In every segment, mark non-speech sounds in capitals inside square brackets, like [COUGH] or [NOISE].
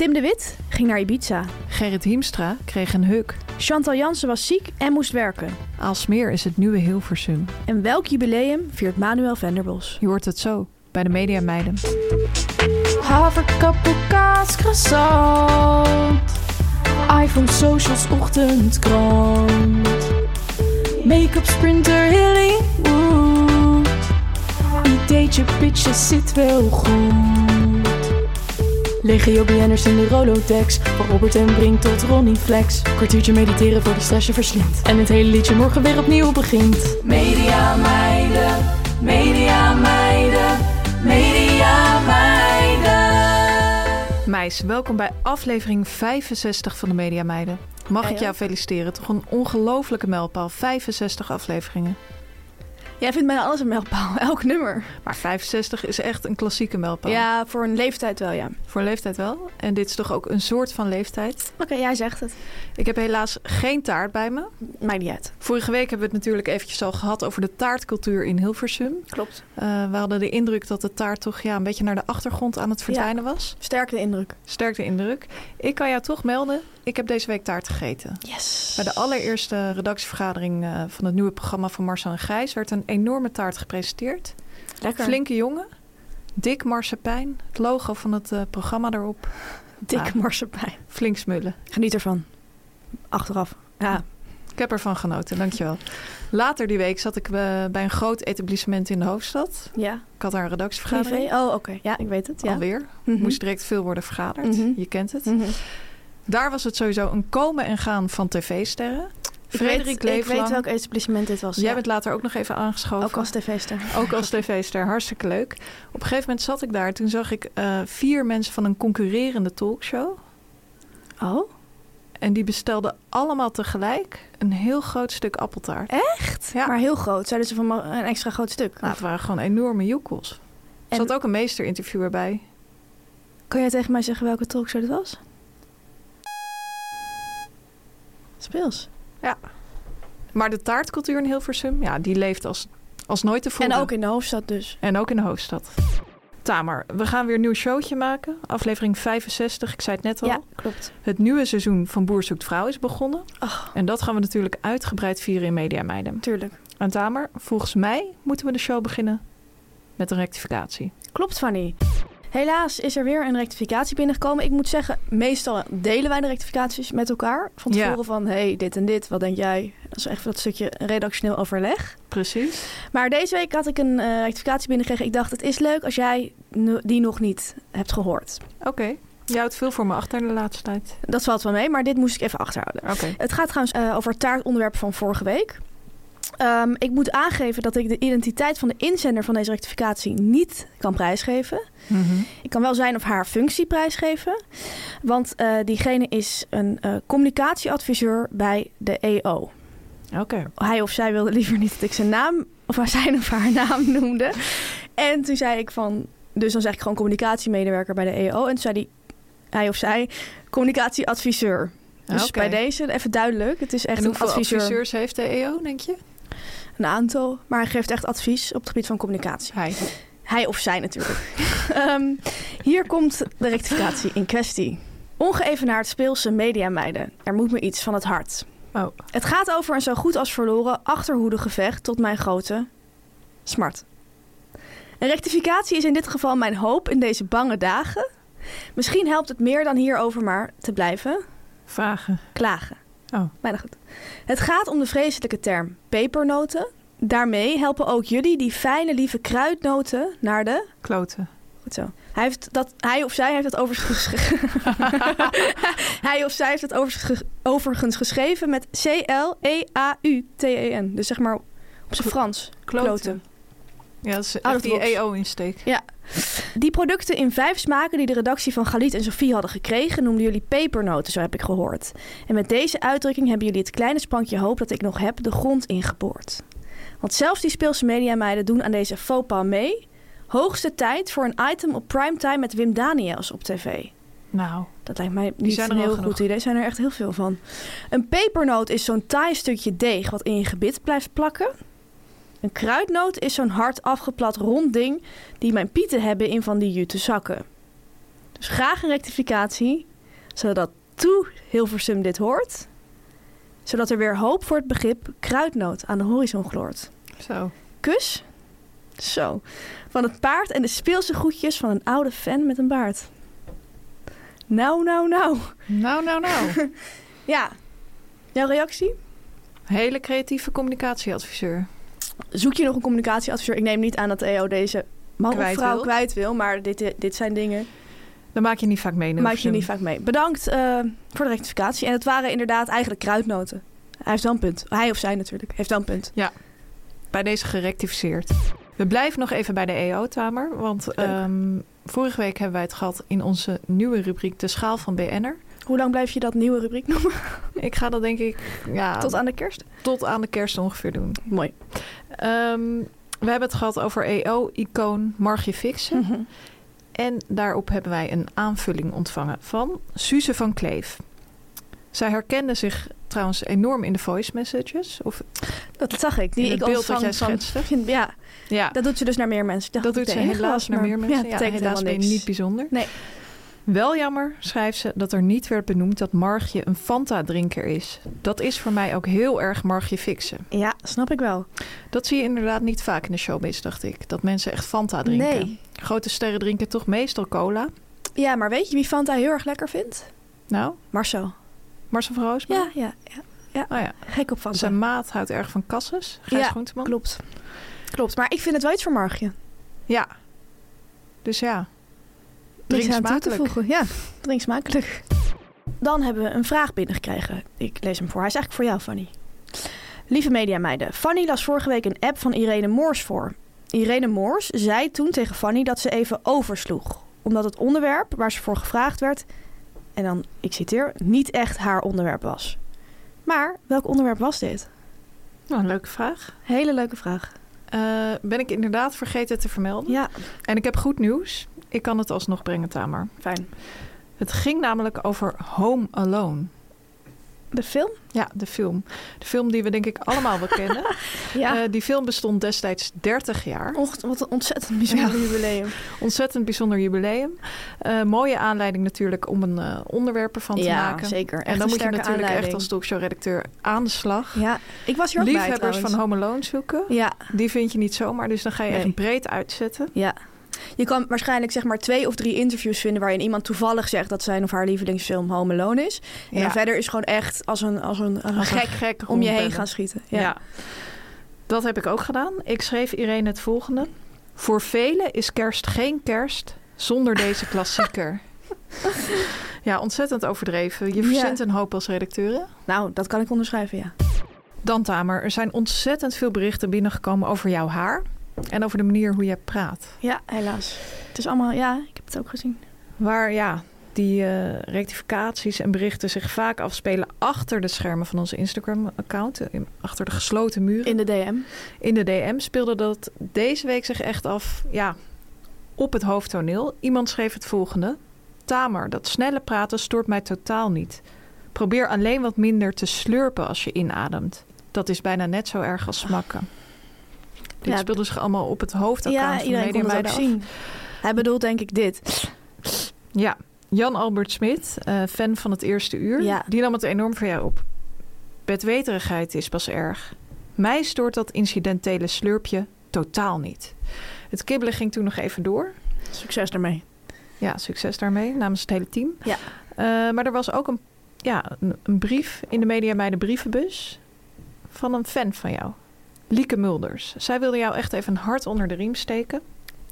Tim de Wit ging naar Ibiza. Gerrit Hiemstra kreeg een huk. Chantal Jansen was ziek en moest werken. Aalsmeer is het nieuwe Hilversum. En welk jubileum viert Manuel Venderbos? Je hoort het zo bij de Media Meiden. Haverkappel, kaas, croissant. iPhone, socials, ochtendkrant. Make-up, sprinter, Hollywood. Ideetje, pitje, zit wel goed. Legio BN'ers in de Rolodex. Van Robert en Brink tot Ronnie Flex. Kwartiertje mediteren voor de stress je verslindt. En het hele liedje morgen weer opnieuw begint. Media meiden, media meiden, media meiden. Meis, welkom bij aflevering 65 van de Media Meiden. Mag ik jou feliciteren? Toch een ongelofelijke mijlpaal. 65 afleveringen. Jij vindt bijna alles een mijlpaal, [LAUGHS] elk nummer. Maar 65 is echt een klassieke mijlpaal. Ja, voor een leeftijd wel, ja. Voor leeftijd wel. En dit is toch ook een soort van leeftijd. Oké, jij zegt het. Ik heb helaas geen taart bij me. Maakt niet uit. Vorige week hebben we het natuurlijk eventjes al gehad over de taartcultuur in Hilversum. Klopt. Eh, we hadden de indruk dat de taart toch ja, een beetje naar de achtergrond aan het verdwijnen was. Sterke indruk. Sterk de indruk. Ik kan jou toch melden, ik heb deze week taart gegeten. Yes. Bij de allereerste redactievergadering eh, van het nieuwe programma van Marcel en Gijs werd een enorme taart gepresenteerd. Lekker. Flinke jongen, dik marsepein, het logo van het eh, programma erop. Dik Ah. marsepein. Flink smullen. Geniet ervan. Achteraf. Ja. Ik heb ervan genoten, dankjewel. Later die week zat ik eh, bij een groot etablissement in de hoofdstad. Ja. Ik had daar een redactievergadering. Privé. Oh, oké. Ja, ik weet het. Ja. Alweer. Mhm. Moest direct veel worden vergaderd. Mhm. Je kent het. Mhm. Daar was het sowieso een komen en gaan van tv-sterren. Ik Frederik weet, ik Leeflang. weet welk etablissement dit was. Jij ja. bent later ook nog even aangeschoven. ook als tv-ster. [LAUGHS] Ook als tv-ster, hartstikke leuk. Op een gegeven moment zat ik daar. Toen zag ik eh, vier mensen van een concurrerende talkshow. Oh, En die bestelden allemaal tegelijk een heel groot stuk appeltaart. echt? Ja. Maar heel groot. Zeiden ze van een extra groot stuk? Nou, het waren gewoon enorme joekels. Er En- zat ook een meesterinterviewer bij. Kan jij tegen mij zeggen welke talkshow dit was? Speels. Maar de taartcultuur in Hilversum, ja, die leeft als, als nooit tevoren. En ook in de hoofdstad dus. En ook in de hoofdstad. Tamer, we gaan weer een nieuw showtje maken. Aflevering 65, ik zei het net al. Ja, klopt. Het nieuwe seizoen van Boer Zoekt Vrouw is begonnen. En dat gaan we natuurlijk uitgebreid vieren in Media Meiden. tuurlijk. En Tamer, volgens mij moeten we de show beginnen met een rectificatie. Klopt, Fanny. Helaas is er weer een rectificatie binnengekomen. Ik moet zeggen, meestal delen wij de rectificaties met elkaar. Van Ja. tevoren van, hey, dit en dit, wat denk jij? Dat is echt dat stukje redactioneel overleg. Precies. Maar deze week had ik een eh, rectificatie binnengekregen. Ik dacht, het is leuk als jij die nog niet hebt gehoord. Oké. Je houdt veel voor me achter de laatste tijd. Dat valt wel mee, maar dit moest ik even achterhouden. Oké. Het gaat trouwens eh, over het taartonderwerp van vorige week. Ehm, ik moet aangeven dat ik de identiteit van de inzender van deze rectificatie niet kan prijsgeven. Mhm. Ik kan wel zijn of haar functie prijsgeven. Want eh, diegene is een eh, communicatieadviseur bij de EO. Oké. Hij of zij wilde liever niet dat ik zijn naam of haar zijn of haar naam noemde. En toen zei ik van, dus dan zeg ik gewoon communicatiemedewerker bij de EO. En toen zei hij, hij of zij, communicatieadviseur. Dus bij deze even duidelijk. Het is echt En een adviseur. adviseurs heeft de EO, denk je? Een aantal. Maar hij geeft echt advies op het gebied van communicatie. Hij. Hij of zij natuurlijk. [LAUGHS] Ehm, hier komt de rectificatie in kwestie. Ongeëvenaard speelse mediameiden. Er moet me iets van het hart. Oh. Het gaat over een zo goed als verloren achterhoedegevecht tot mijn grote smart. Een rectificatie is in dit geval mijn hoop in deze bange dagen. Misschien helpt het meer dan hierover maar te blijven Vragen. klagen. Oh. Bijna goed. Het gaat om de vreselijke term pepernoten. Daarmee helpen ook jullie die fijne lieve kruidnoten naar de Kloten. Goed zo. Hij, heeft dat, hij of zij heeft dat overigens, [LAUGHS] [LAUGHS] hij of zij heeft het overigens, overigens geschreven met C-L-E-A-U-T-E-N. Dus zeg maar op zijn Frans. Kloten. Ja, dat is echt die. EO-insteek. Ja. Die producten in vijf smaken die de redactie van Galit en Sophie hadden gekregen, noemden jullie pepernoten, zo heb ik gehoord. En met deze uitdrukking hebben jullie het kleine sprankje hoop dat ik nog heb de grond ingeboord. Want zelfs die speelse mediameiden doen aan deze faux pas mee. Hoogste tijd voor een item op primetime met Wim Daniels op tv. Nou, Dat lijkt mij niet zijn er een heel genoeg. goed idee. Er zijn er echt heel veel van. Een pepernoot is zo'n taai stukje deeg wat in je gebit blijft plakken. Een kruidnoot is zo'n hard afgeplat rond ding die mijn pieten hebben in van die jute zakken. Dus graag een rectificatie, zodat toe Hilversum dit hoort. Zodat er weer hoop voor het begrip kruidnoot aan de horizon gloort. zo. Kus. Zo. Van het paard en de speelse goedjes van een oude fan met een baard. Nou, nou, nou. Nou, nou, nou. [LAUGHS] Ja. Jouw reactie? Hele creatieve communicatieadviseur. Zoek je nog een communicatieadviseur? Ik neem niet aan dat de EO deze man Kwijt of vrouw wil. kwijt wil. Maar dit, dit zijn dingen, Dan maak je niet vaak mee. maak je niet vaak mee. Bedankt eh, voor de rectificatie. En het waren inderdaad eigenlijk kruidnoten. Hij heeft wel een punt. Hij of zij natuurlijk. Heeft wel een punt. Bij deze gerectificeerd. We blijven nog even bij de EO-tamer. Want Leuk. ehm, vorige week hebben wij het gehad in onze nieuwe rubriek De Schaal van BN'er. Hoe lang blijf je dat nieuwe rubriek noemen? [LAUGHS] Ik ga dat denk ik ja, Tot aan de kerst? tot aan de kerst ongeveer doen. Mooi. Ehm, we hebben het gehad over EO-icoon Margie Fixen. Mhm. En daarop hebben wij een aanvulling ontvangen van Suze van Kleef. Zij herkende zich trouwens enorm in de voice messages. Of, Dat zag ik. Die In het ik beeld wat jij van- schetste. vind- [LAUGHS] Ja, ja, dat doet ze dus naar meer mensen. Dacht dat doet ze helaas naar meer mensen. Ja, Ja, dat betekent helaas ben je niet bijzonder. Nee. Wel jammer, schrijft ze, dat er niet werd benoemd dat Margje een Fanta-drinker is. Dat is voor mij ook heel erg Margje fixen. Ja, snap ik wel. Dat zie je inderdaad niet vaak in de showbiz, dacht ik. Dat mensen echt Fanta drinken. Nee. Grote sterren drinken toch meestal cola. Ja, maar weet je wie Fanta heel erg lekker vindt? Nou, Marcel. Marcel van Roosma? Ja, ja, ja. Oh ja. Gek op Fanta. Zijn maat houdt erg van kasses. Gijs Ja, Groenteman. Klopt. Klopt. Maar ik vind het wel iets voor Margje. Ja. Dus ja. Drink aan toe te smakelijk. voegen. Ja, drink smakelijk. Dan hebben we een vraag binnengekregen. Ik lees hem voor. Hij is eigenlijk voor jou, Fanny. Lieve mediameiden. Fanny las vorige week een app van Irene Moors voor. Irene Moors zei toen tegen Fanny dat ze even oversloeg. Omdat het onderwerp waar ze voor gevraagd werd... en dan, ik citeer, niet echt haar onderwerp was. Maar welk onderwerp was dit? Nou, een leuke vraag. Hele leuke vraag. Eh, ben ik inderdaad vergeten te vermelden. Ja, En ik heb goed nieuws. Ik kan het alsnog brengen, Tamer. fijn. Het ging namelijk over Home Alone. De film? Ja, de film. De film die we denk ik allemaal wel kennen. [LAUGHS] Ja. Eh, die film bestond destijds 30 jaar. Och, wat een ontzettend bijzonder Ja. jubileum. [LAUGHS] Ontzettend bijzonder jubileum. Eh, mooie aanleiding natuurlijk om een eh, onderwerp ervan te ja, maken. zeker. Echt En dan moet je natuurlijk echt als talkshow-redacteur aan de slag. Ja, ik was hier ook bij Liefhebbers van. Home Alone zoeken. Ja, Die vind je niet zomaar, dus dan ga je Nee. echt breed uitzetten. ja. Je kan waarschijnlijk zeg maar twee of drie interviews vinden... waarin iemand toevallig zegt dat zijn of haar lievelingsfilm Home Alone is. En Ja. dan verder is gewoon echt als een, als een, als gek, gek om je heen gaan schieten. Ja. Ja. dat heb ik ook gedaan. Ik schreef Irene het volgende. Voor velen is kerst geen kerst zonder deze klassieker. [LAUGHS] ja, ontzettend overdreven. Je verzint een hoop als redacteur. hè? Nou, dat kan ik onderschrijven, ja. Dan Tamer, er zijn ontzettend veel berichten binnengekomen over jouw haar. En over de manier hoe jij praat. Ja, helaas. Het is allemaal, ja, ik heb het ook gezien. Waar ja, die eh, rectificaties en berichten zich vaak afspelen achter de schermen van onze Instagram-account. eh, Achter de gesloten muren. In de DM. In de DM speelde dat deze week zich echt af ja, op het hoofdtoneel. Iemand schreef het volgende. Tamer, dat snelle praten stoort mij totaal niet. Probeer alleen wat minder te slurpen als je inademt. Dat is bijna net zo erg als smakken. Dit Ja, speelde zich allemaal op het hoofdaccount Ja, van iedereen Media kon het ook zien. Hij bedoelt denk ik dit. Ja, Jan Albert Smit, eh, fan van het eerste uur, Ja. die nam het enorm voor jou op. Bedweterigheid is pas erg. Mij stoort dat incidentele slurpje totaal niet. Het kibbelen ging toen nog even door. Succes daarmee. Ja, succes daarmee namens het hele team. Ja. Eh, maar er was ook een, ja, een, een brief in de Media Meiden brievenbus van een fan van jou. Lieke Mulders. Zij wilde jou echt even een hart onder de riem steken.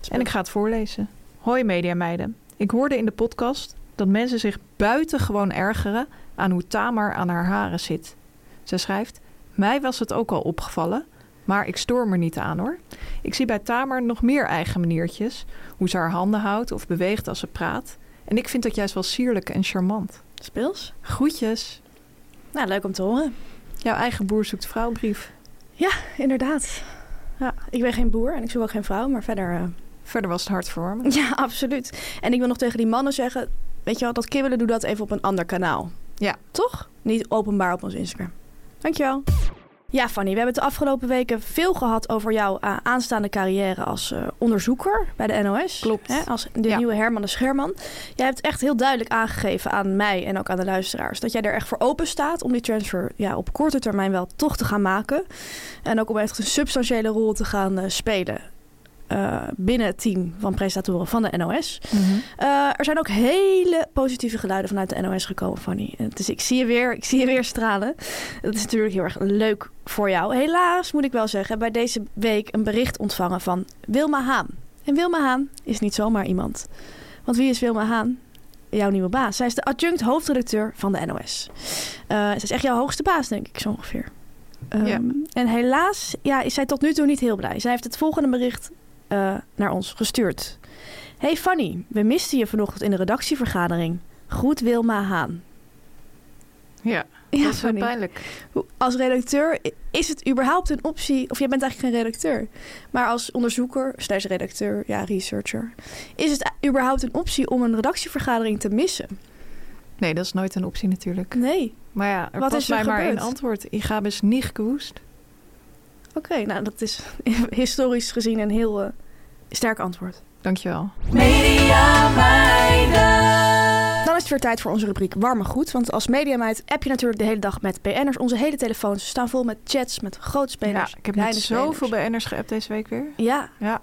En ik ga het voorlezen. Hoi mediameiden. Ik hoorde in de podcast dat mensen zich buitengewoon ergeren aan hoe Tamar aan haar haren zit. Zij schrijft: Mij was het ook al opgevallen, maar ik stoor me niet aan hoor. Ik zie bij Tamar nog meer eigen maniertjes, hoe ze haar handen houdt of beweegt als ze praat. En ik vind dat juist wel sierlijk en charmant. Speels? Groetjes. Nou, leuk om te horen. Jouw eigen boer zoekt vrouwbrief. Ja, inderdaad. Ja, ik ben geen boer en ik zoek ook geen vrouw, maar verder... eh, Verder was het hartverwarmend. Ja, [LAUGHS] absoluut. En ik wil nog tegen die mannen zeggen... Weet je wel, dat kibbelen doe dat even op een ander kanaal. Ja. Toch? Niet openbaar op ons Instagram. Dankjewel. Ja, Fanny, we hebben het de afgelopen weken veel gehad over jouw eh, aanstaande carrière als eh, onderzoeker bij de NOS. Klopt. Hè, als de Ja. nieuwe Herman de Scherman. Jij hebt echt heel duidelijk aangegeven aan mij en ook aan de luisteraars dat jij er echt voor open staat om die transfer ja, op korte termijn wel toch te gaan maken. En ook om echt een substantiële rol te gaan eh, spelen. Eh, binnen het team van presentatoren van de NOS. Eh, er zijn ook hele positieve geluiden vanuit de NOS gekomen, Fanny. Eh, Dus ik zie je weer, ik zie je weer stralen. Dat is natuurlijk heel erg leuk voor jou. Helaas moet ik wel zeggen, bij deze week een bericht ontvangen van Wilma Haan. En Wilma Haan is niet zomaar iemand. Want wie is Wilma Haan? Jouw nieuwe baas. Zij is de adjunct hoofdredacteur van de NOS. Eh zij is echt jouw hoogste baas, denk ik zo ongeveer. Ehm, Ja. En helaas ja, is zij tot nu toe niet heel blij. Zij heeft het volgende bericht eh, naar ons gestuurd. Hey Fanny, we misten je vanochtend in de redactievergadering. Groet Wilma Haan. Ja, Ja, dat is wel pijnlijk. Als redacteur, is het überhaupt een optie... of jij bent eigenlijk geen redacteur... maar als onderzoeker, slash redacteur, ja, researcher... is het überhaupt een optie om een redactievergadering te missen? Nee, dat is nooit een optie natuurlijk. Nee. Maar ja, er Wat is er mij maar één gebeurd? antwoord. Ik ga dus niet gewoest. Oké, nou dat is [LAUGHS] historisch gezien een heel eh, sterk antwoord. Dankjewel. Media meiden. Dan is het weer tijd voor onze rubriek Warme Goed. Want als mediameid app je natuurlijk de hele dag met BN'ers. Onze hele telefoons staan vol met chats, met grote spelers. Ja, ik heb met zoveel. BN'ers geappt deze week weer. Ja, Ja.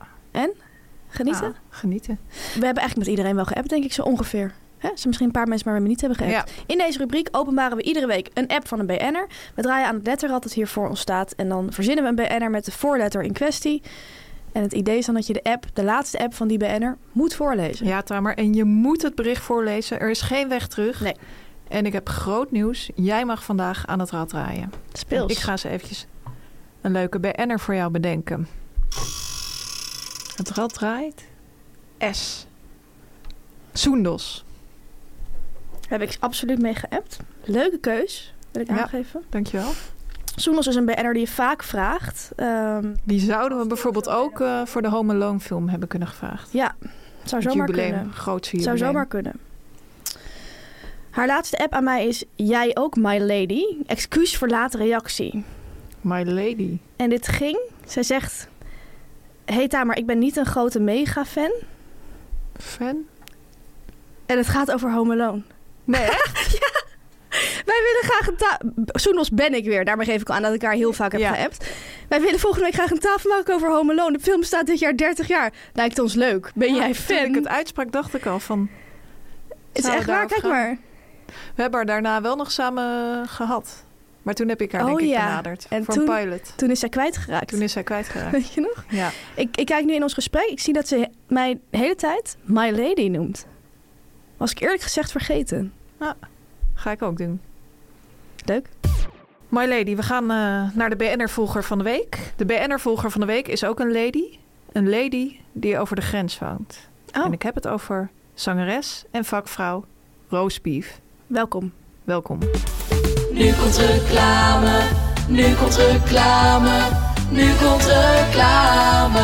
genieten? Ah, genieten. We hebben eigenlijk met iedereen wel geappt, denk ik zo ongeveer. Hè? Zijn misschien een paar mensen maar we niet hebben geappt. In deze rubriek openbaren we iedere week een app van een BN'er. We draaien aan het letterrad dat hier voor ons staat. En dan verzinnen we een BN'er met de voorletter in kwestie. En het idee is dan dat je de app, de laatste app van die BN'er, moet voorlezen. Ja, Tamer. En je moet het bericht voorlezen. Er is geen weg terug. Nee. En ik heb groot nieuws. Jij mag vandaag aan het rad draaien. Speels. Ik ga eens eventjes een leuke BN'er voor jou bedenken. Het rad draait. S. Soendos. Daar heb ik absoluut mee geappt. Leuke keus, wil ik Ja. aangeven. Dankjewel. Soenos is een BN'er die je vaak vraagt. Ehm, Die zouden we bijvoorbeeld ook eh, voor de Home Alone film hebben kunnen gevraagd. ja, zou zomaar jubileum, kunnen. grootste Zou jubileum. zomaar kunnen. Haar laatste app aan mij is Jij ook, my lady. Excuus voor late reactie. My lady. En dit ging, zij zegt... Hey Tamer, ik ben niet een grote mega-fan. Fan? En het gaat over Home Alone. Nee, [LAUGHS] ja. Wij willen graag een tafel... Soenos ben ik weer. Daarmee geef ik al aan dat ik haar heel vaak heb Ja. geappt. Wij willen volgende week graag een tafel maken over Home Alone. De film bestaat dit jaar 30 jaar. Lijkt ons leuk. Ben jij Toen ik fan? het uitsprak, dacht ik al van... Het is echt waar, kijk gaan? maar. We hebben haar daarna wel nog samen gehad. Maar toen heb ik haar Oh denk ik ja. benaderd. En voor toen- een pilot. Toen is zij kwijtgeraakt. Toen is zij kwijtgeraakt. Weet je nog? ja. Ik, ik kijk nu in ons gesprek. Ik zie dat ze mij de hele tijd My Lady noemt. Was ik eerlijk gezegd vergeten. Ga ik ook doen. Leuk. My lady, we gaan eh, naar de BN'er-volger van de week. De BN'er-volger van de week is ook een lady. Een lady die over de grens woont. Oh, En ik heb het over zangeres en vakvrouw Roos Beef. welkom. Welkom. Nu komt reclame, nu komt reclame, nu komt reclame.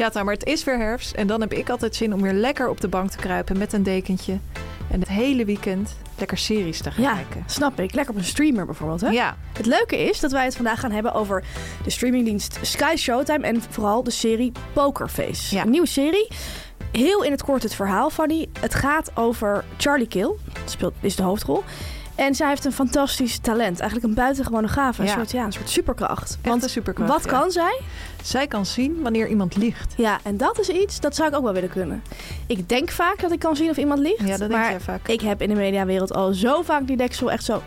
Ja, Tamer, het is weer herfst. En dan heb ik altijd zin om weer lekker op de bank te kruipen met een dekentje. En het hele weekend lekker series te gaan Ja, kijken. snap ik. Lekker op een streamer bijvoorbeeld. Hè? Ja, Het leuke is dat wij het vandaag gaan hebben over de streamingdienst Sky Showtime en vooral de serie Pokerface. Ja. Een nieuwe serie. Heel in het kort het verhaal, Fanny. Het gaat over Charlie Kill. Dat speelt, is de hoofdrol. En zij heeft een fantastisch talent. Eigenlijk een buitengewone gave. Een, Ja. soort, ja, een soort superkracht. echt Want een superkracht. wat ja. kan zij? Zij kan zien wanneer iemand liegt. Ja, en dat is iets, dat zou ik ook wel willen kunnen. Ik denk vaak dat ik kan zien of iemand liegt. Ja, dat denk maar jij vaak. ik heb in de mediawereld al zo vaak die deksel echt zo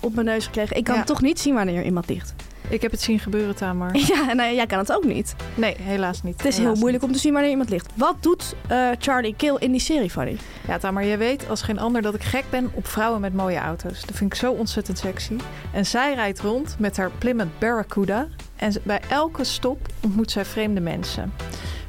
op mijn neus gekregen. Ik kan Ja. toch niet zien wanneer iemand liegt. Ik heb het zien gebeuren, Tamar. [LAUGHS] Ja, en jij kan het ook niet. Nee, helaas niet. Het is heel moeilijk om te zien wanneer iemand ligt. Wat doet eh, Charlie Kill in die serie, Fanny? Ja, Tamar, jij weet als geen ander dat ik gek ben op vrouwen met mooie auto's. Dat vind ik zo ontzettend sexy. En zij rijdt rond met haar Plymouth Barracuda. En bij elke stop ontmoet zij vreemde mensen.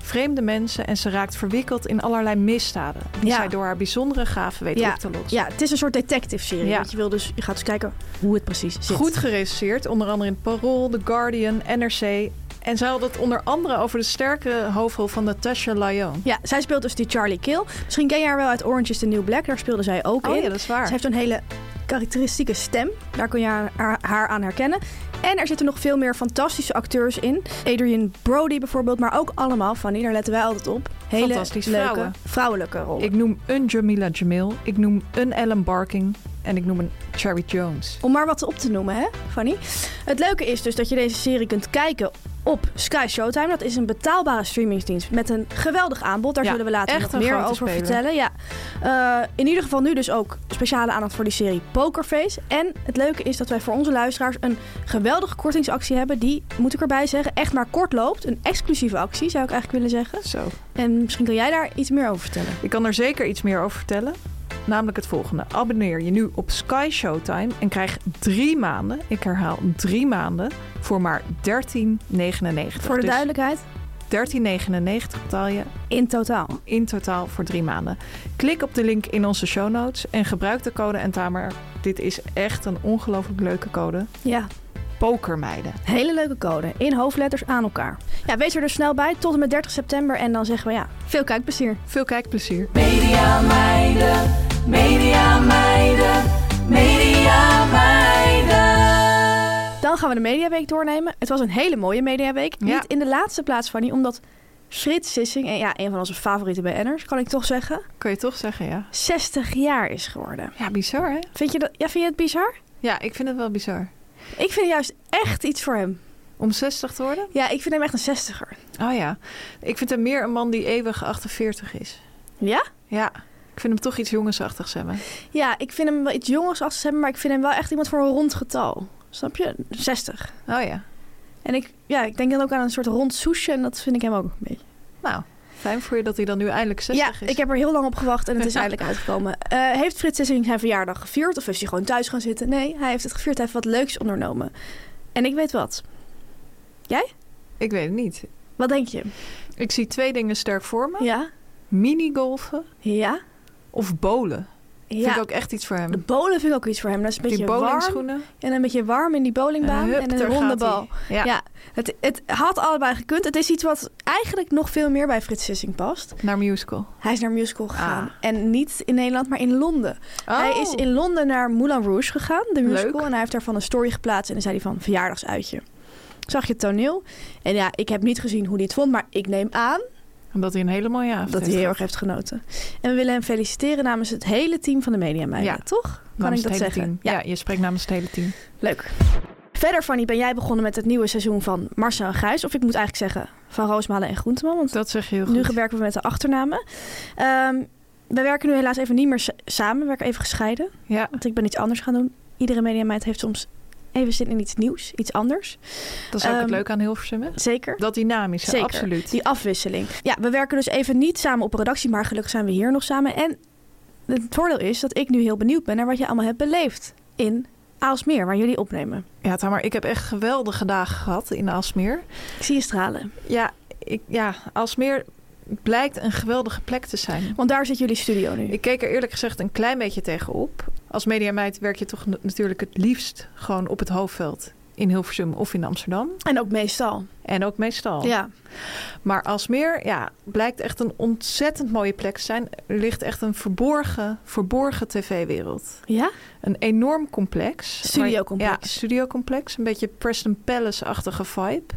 Vreemde mensen en ze raakt verwikkeld in allerlei misdaden. Die Ja. zij door haar bijzondere gaven weet Ja. op te lossen. Ja, het is een soort detective-serie. Ja. Je, wil dus, je gaat dus kijken hoe het precies zit. Goed geregisseerd, onder andere in Parool, The Guardian, NRC. En zij had het onder andere over de sterke hoofdrol van Natasha Lyon. Ja, zij speelt dus die Charlie Kill. Misschien ken je haar wel uit Orange is the New Black. Daar speelde zij ook Oh in. ja, dat is waar. Ze heeft zo'n hele karakteristieke stem. Daar kun je haar, haar, haar aan herkennen. En er zitten nog veel meer fantastische acteurs in. Adrian Brody bijvoorbeeld, maar ook allemaal, Fanny, daar letten wij altijd op. Hele leuke vrouwen. vrouwelijke rollen. Ik noem een Jamila Jamil, ik noem een Ellen Barking en ik noem een Cherry Jones. Om maar wat op te noemen, hè, Fanny? Het leuke is dus dat je deze serie kunt kijken op Sky Showtime. Dat is een betaalbare streamingsdienst met een geweldig aanbod. Daar Ja, zullen we later echt nog meer over vertellen. Ja. Eh, in ieder geval nu dus ook speciale aandacht voor die serie Pokerface. En het leuke is dat wij voor onze luisteraars een geweldige kortingsactie hebben. Die, moet ik erbij zeggen, echt maar kort loopt. Een exclusieve actie, zou ik eigenlijk willen zeggen. Zo. En misschien kan jij daar iets meer over vertellen. Ik kan er zeker iets meer over vertellen. Namelijk het volgende. Abonneer je nu op Sky Showtime en krijg drie maanden, ik herhaal drie maanden, voor maar 13,99. Voor de Dus duidelijkheid, 13,99 betaal je in totaal. in totaal voor drie maanden. Klik op de link in onze show notes en gebruik de code en Tamer. Dit is echt een ongelooflijk leuke code. Ja, Pokermeiden. Hele leuke code. In hoofdletters aan elkaar. Ja, wees er dus snel bij. Tot en met 30 september. En dan zeggen we ja, veel kijkplezier. Veel kijkplezier. Media meiden, media meiden, media meiden. Dan gaan we de Mediaweek doornemen. Het was een hele mooie Mediaweek. Ja. Niet in de laatste plaats van die, omdat Frits Sissing, en ja, een van onze favoriete BN'ers, kan ik toch zeggen, Kun je toch zeggen, ja? 60 jaar is geworden. Ja, bizar hè? Vind je, dat, ja, vind je het bizar? Ja, ik vind het wel bizar. Ik vind juist echt iets voor hem. Om 60 te worden? Ja, ik vind hem echt een 60er. Oh ja. Ik vind hem meer een man die eeuwig 48 is. Ja? Ja. Ik vind hem toch iets jongensachtigs hebben. Ja, ik vind hem wel iets jongens als hebben, maar ik vind hem wel echt iemand voor een rond getal. Snap je? 60. Oh ja. En ik, ja, ik denk dan ook aan een soort rond soesje en dat vind ik hem ook een beetje. Nou, fijn voor je dat hij dan nu eindelijk 60 ja, is. ik heb er heel lang op gewacht en het is [LAUGHS] eindelijk uitgekomen. Eh, heeft Frits Sissing zijn verjaardag gevierd of is hij gewoon thuis gaan zitten? Nee, hij heeft het gevierd. Hij heeft wat leuks ondernomen. En ik weet wat. Jij? Ik weet het niet. Wat denk je? Ik zie twee dingen sterk voor me. Ja? Minigolfen Ja? Of bowlen. Vind Ja. ik ook echt iets voor hem. De bowlen vind ik ook iets voor hem. Dat is een Die beetje warm. En een beetje warm in die bowlingbaan. hup, en een ronde bal. Ja. Ja, het, het had allebei gekund. Het is iets wat eigenlijk nog veel meer bij Frits Sissing past. Naar musical. Hij is naar musical gegaan. Ah. En niet in Nederland, maar in Londen. Hij is in Londen naar Moulin Rouge gegaan, de musical. Leuk. En hij heeft daarvan een story geplaatst. En dan zei hij van, verjaardagsuitje. Zag je het toneel? En ja, ik heb niet gezien hoe hij het vond. Maar ik neem aan Omdat hij een hele mooie avond dat hij heel erg heeft genoten. En we willen hem feliciteren namens het hele team van de Media Meiden. Ja. Toch? Kan ik dat zeggen? Ja. je spreekt namens het hele team. Leuk. Verder, Fanny, ben jij begonnen met het nieuwe seizoen van Marcel en Gijs. Of ik moet eigenlijk zeggen van Roosmalen en Groenteman. Want Dat zeg je heel goed. nu werken we met de achternamen. Ehm, we werken nu helaas even niet meer sa- samen. We werken even gescheiden. Ja, Want ik ben iets anders gaan doen. Iedere mediameid heeft soms even zin in iets nieuws. Iets anders. dat is ook het Ehm, leuke aan Hilversum. hè? Zeker. Dat dynamische, Zeker. absoluut. Die afwisseling. Ja, we werken dus even niet samen op een redactie. Maar gelukkig zijn we hier nog samen. En het voordeel is dat ik nu heel benieuwd ben naar wat je allemaal hebt beleefd in Aalsmeer. Waar jullie opnemen. Ja, Tamar, ik heb echt geweldige dagen gehad in Alsmeer. Ik zie je stralen. Ja, ik, ja, Alsmeer blijkt een geweldige plek te zijn. Want daar zit jullie studio nu. Ik keek er eerlijk gezegd een klein beetje tegenop. Als mediameid werk je toch natuurlijk het liefst gewoon op het hoofdveld. In Hilversum of in Amsterdam. En ook meestal. En ook meestal. Ja. Maar Alsmeer ja, blijkt echt een ontzettend mooie plek te zijn. Er ligt echt een verborgen, verborgen tv-wereld. Ja? Een enorm complex. Studiocomplex. Ja, studiocomplex. Een beetje Preston Palace-achtige vibe.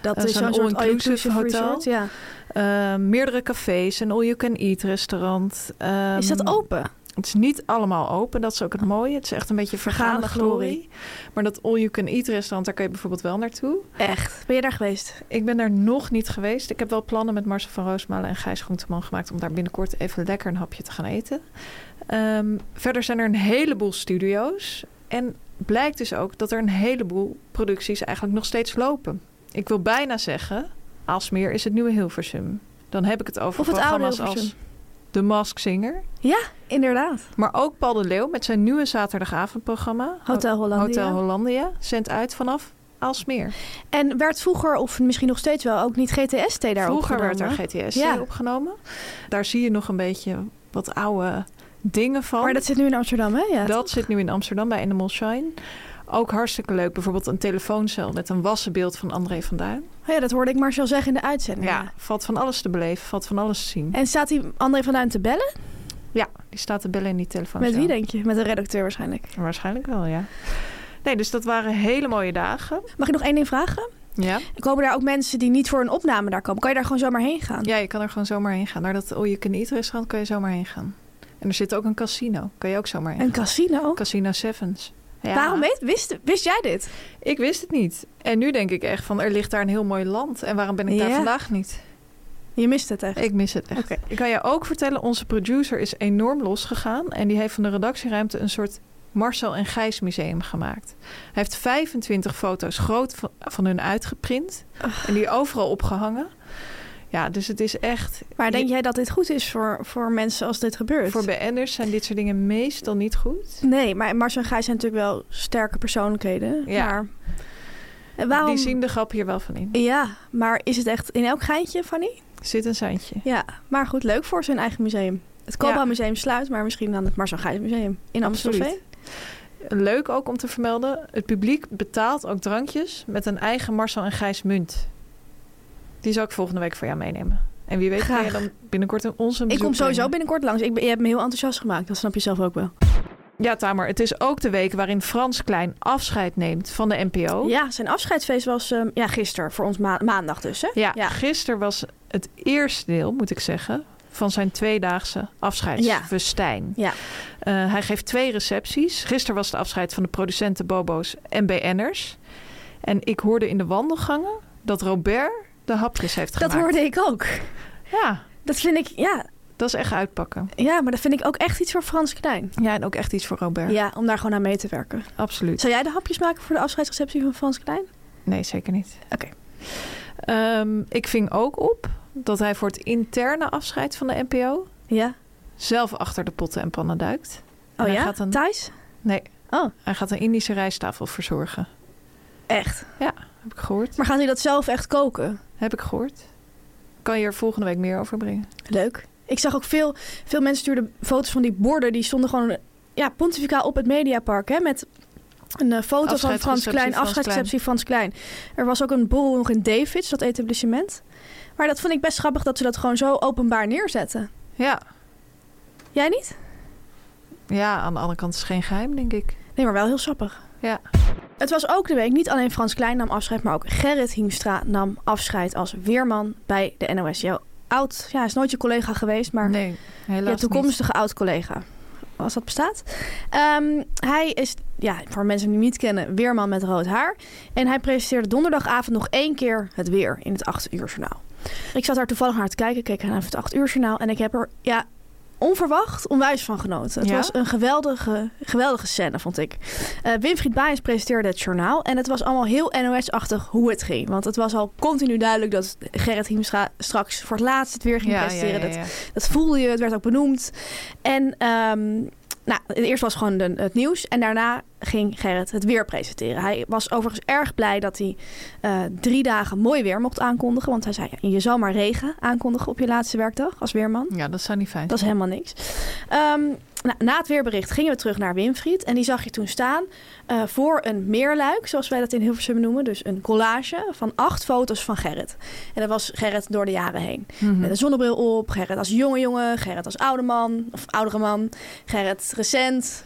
Dat Eh, is zo'n soort all-inclusive hotel. resort. Ja. Eh, meerdere cafés, een all-you-can-eat restaurant. Ehm, Is dat open? Het is niet allemaal open, dat is ook het mooie. Het is echt een beetje vergane Vergane glorie. glorie. Maar dat all-you-can-eat restaurant, daar kan je bijvoorbeeld wel naartoe. Echt? Ben je daar geweest? Ik ben daar nog niet geweest. Ik heb wel plannen met Marcel van Roosmalen en Gijs Groenteman gemaakt... om daar binnenkort even lekker een hapje te gaan eten. Ehm, verder zijn er een heleboel studio's. En blijkt dus ook dat er een heleboel producties eigenlijk nog steeds lopen. Ik wil bijna zeggen, Aalsmeer is het nieuwe Hilversum. Dan heb ik het over Of het oude programma's als The Mask Singer. Ja, inderdaad. Maar ook Paul de Leeuw met zijn nieuwe zaterdagavondprogramma. Hotel Hollandia. Hotel Hollandia zendt uit vanaf Aalsmeer. En werd vroeger, of misschien nog steeds wel, ook niet GTST daar Vroeger werd er opgenomen? GTS Ja. opgenomen. Daar zie je nog een beetje wat oude dingen van. Maar dat zit nu in Amsterdam, hè? Ja, dat toch? zit nu in Amsterdam bij Animal Shine. Ook hartstikke leuk. Bijvoorbeeld een telefooncel met een wassenbeeld van André van Duin. Oh ja, dat hoorde ik Marcel zeggen in de uitzending. Ja, valt van alles te beleven, valt van alles te zien. En staat die André van Duin te bellen? Ja, die staat te bellen in die telefooncel. Met wie denk je? Met de redacteur waarschijnlijk. Waarschijnlijk wel, ja. Nee, dus dat waren hele mooie dagen. Mag ik nog één ding vragen? Ja. Komen daar ook mensen die niet voor een opname daar komen? Kan je daar gewoon zomaar heen gaan? Ja, je kan er gewoon zomaar heen gaan. Naar dat All You Can Eat restaurant kan je zomaar heen gaan. En er zit ook een casino. Kan je ook zomaar heen Een gaan. casino? Casino Sevens. Ja. Waarom weet, wist, wist jij dit? Ik wist het niet. En nu denk ik echt van, er ligt daar een heel mooi land. En waarom ben ik daar Ja. vandaag niet? Je mist het echt. Ik mis het echt. Ik kan je ook vertellen, onze producer is enorm losgegaan. En die heeft van de redactieruimte een soort Marcel en Gijs museum gemaakt. Hij heeft 25 foto's groot van, van hun uitgeprint. En die overal opgehangen. Ja, dus het is echt... Maar denk jij dat dit goed is voor, voor mensen als dit gebeurt? Voor BN'ers zijn dit soort dingen meestal niet goed. Nee, maar Marcel en Gijs zijn natuurlijk wel sterke persoonlijkheden. Ja. Maar En waarom... Die zien de grap hier wel van in. Ja, maar is het echt in elk geintje, Fanny? Zit een seintje. Ja, maar goed, leuk voor zijn eigen museum. Het Cobra Ja. Museum sluit, maar misschien dan het Marcel Gijs Museum in. Absoluut. Leuk ook om te vermelden, het publiek betaalt ook drankjes met een eigen Marcel en Gijs munt. Die zal ik volgende week voor jou meenemen. En wie weet ga je dan binnenkort in onze Ik kom sowieso binnenkort langs. Ik ben, je hebt me heel enthousiast gemaakt, dat snap je zelf ook wel. Ja, Tamer, het is ook de week waarin Frans Klein afscheid neemt van de NPO. Ja, zijn afscheidsfeest was ehm, ja, gisteren, voor ons ma- maandag dus. Hè? Ja, Ja. gisteren was het eerste deel, moet ik zeggen, van zijn tweedaagse afscheidsfestijn. Ja. Eh, hij geeft twee recepties. Gisteren was het afscheid van de producenten Bobo's en BN'ers. En ik hoorde in de wandelgangen dat Robert de hapjes heeft Dat gemaakt. hoorde ik ook. Ja, Dat vind ik, ja, dat is echt uitpakken. ja, maar dat vind ik ook echt iets voor Frans Klein. Ja, en ook echt iets voor Robert. Ja, om daar gewoon aan mee te werken. Absoluut. Zou jij de hapjes maken voor de afscheidsreceptie van Frans Klein? Nee, zeker niet. Oké. Ehm, ik ving ook op dat hij voor het interne afscheid van de NPO Ja. zelf achter de potten en pannen duikt. Oh hij ja? Gaat een, Thijs? nee, Oh, hij gaat een Indische rijsttafel verzorgen. echt? Heb ik gehoord. Maar gaat hij dat zelf echt koken? Heb ik gehoord. Kan je er volgende week meer over brengen? Leuk. Ik zag ook veel, veel mensen stuurden foto's van die borden. Die stonden gewoon ja, pontificaal op het Mediapark. Hè, met een eh, foto van Frans Klein. Afscheidsreceptie Frans Klein. Er was ook een borrel nog in Davids, dat etablissement. Maar dat vond ik best grappig dat ze dat gewoon zo openbaar neerzetten. Ja. Jij niet? Ja, aan de andere kant is het geen geheim, denk ik. Nee, maar wel heel sappig. Ja. Het was ook de week, niet alleen Frans Klein nam afscheid, maar ook Gerrit Hiemstra nam afscheid als weerman bij de NOS. Jouw oud, ja, hij is nooit je collega geweest, maar Nee, helaas je toekomstige oud-collega. Als dat bestaat. Ehm, hij is, ja, voor mensen die hem niet kennen, weerman met rood haar. En hij presenteerde donderdagavond nog één keer het weer in het 8 uur journaal. Ik zat daar toevallig naar te kijken, keek naar het 8 uur journaal. En ik heb er, ja, onverwacht onwijs van genoten. Het Ja? was een geweldige, geweldige scène, vond ik. Eh Winfried Baijens presenteerde het journaal. En het was allemaal heel NOS-achtig hoe het ging. Want het was al continu duidelijk dat Gerrit Hiemstra straks voor het laatst het weer ging Ja, presenteren. ja, Dat ja. dat voelde je, het werd ook benoemd. En ehm, nou, eerst was gewoon de, het nieuws. En daarna ging Gerrit het weer presenteren. Hij was overigens erg blij dat hij eh, drie dagen mooi weer mocht aankondigen. Want hij zei, ja, je zal maar regen aankondigen op je laatste werkdag als weerman. Ja, dat zou niet fijn Dat is helemaal niks. Ehm, na het weerbericht gingen we terug naar Winfried. En die zag je toen staan eh, voor een meerluik, zoals wij dat in Hilversum noemen. Dus een collage van acht foto's van Gerrit. En dat was Gerrit door de jaren heen. Mhm. Met een zonnebril op, Gerrit als jonge jongen, Gerrit als oude man of oudere man, Gerrit recent.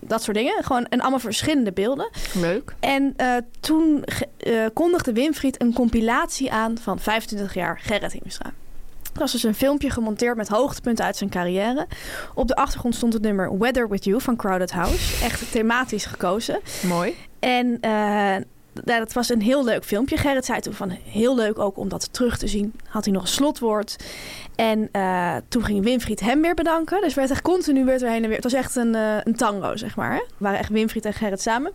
Dat soort dingen. Gewoon en allemaal verschillende beelden. Leuk. En eh, toen eh, kondigde Winfried een compilatie aan van 25 jaar Gerrit Hiemstra. Dat was dus een filmpje gemonteerd met hoogtepunten uit zijn carrière. Op de achtergrond stond het nummer Weather With You van Crowded House. Echt thematisch gekozen. Mooi. En eh, ja, dat was een heel leuk filmpje. Gerrit zei toen van heel leuk ook om dat terug te zien. Had hij nog een slotwoord. En eh, toen ging Winfried hem weer bedanken. Dus werd echt continu werd er heen en weer. Het was echt een, eh, een tango, zeg maar. Hè? We waren echt Winfried en Gerrit samen.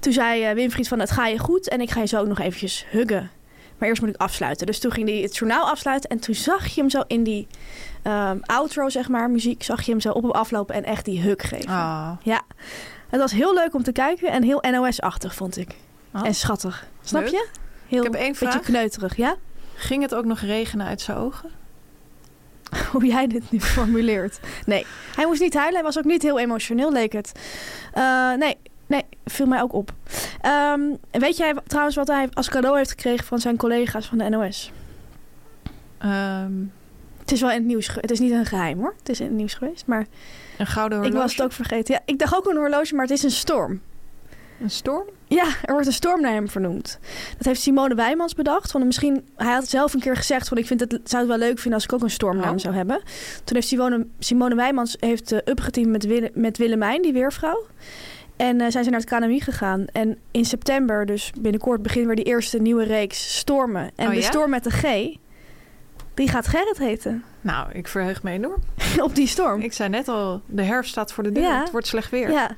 Toen zei Winfried van het ga je goed en ik ga je zo ook nog eventjes huggen. Maar eerst moet ik afsluiten. Dus toen ging hij het journaal afsluiten. En toen zag je hem zo in die ehm, outro, zeg maar, muziek. Zag je hem zo op hem aflopen en echt die hug geven. Ah. Ja, het was heel leuk om te kijken en heel NOS-achtig vond ik. Ah. En schattig. Snap Leuk. je? Heel Ik heb één beetje vraag. kneuterig, ja? Ging het ook nog regenen uit zijn ogen? [LAUGHS] Hoe jij dit nu formuleert. Nee, hij moest niet huilen. Hij was ook niet heel emotioneel, leek het. Eh, nee, nee, viel mij ook op. Ehm, weet jij trouwens wat hij als cadeau heeft gekregen van zijn collega's van de NOS? Ehm, Het is wel in het nieuws. Het is niet een geheim hoor. Het is in het nieuws geweest. Maar een gouden ik horloge? was het ook vergeten. Ja, ik dacht ook een horloge, maar het is een storm. Een storm? Ja, er wordt een storm naar hem vernoemd. Dat heeft Simone Wijmans bedacht. Want misschien, hij had het zelf een keer gezegd van ik vind het, zou het wel leuk vinden als ik ook een storm naar Oh. hem zou hebben. Toen heeft Simone, Simone Wijmans heeft uh, met, Wille, met Willemijn, die weervrouw. En uh, zijn ze naar het KNMI gegaan. En in september, dus binnenkort, beginnen weer die eerste nieuwe reeks stormen. En Oh, de ja? storm met de G, die gaat Gerrit heten. Nou, ik verheug me enorm. [LAUGHS] Op die storm. Ik zei net al, de herfst staat voor de deur. Ja. Het wordt slecht weer. Ja.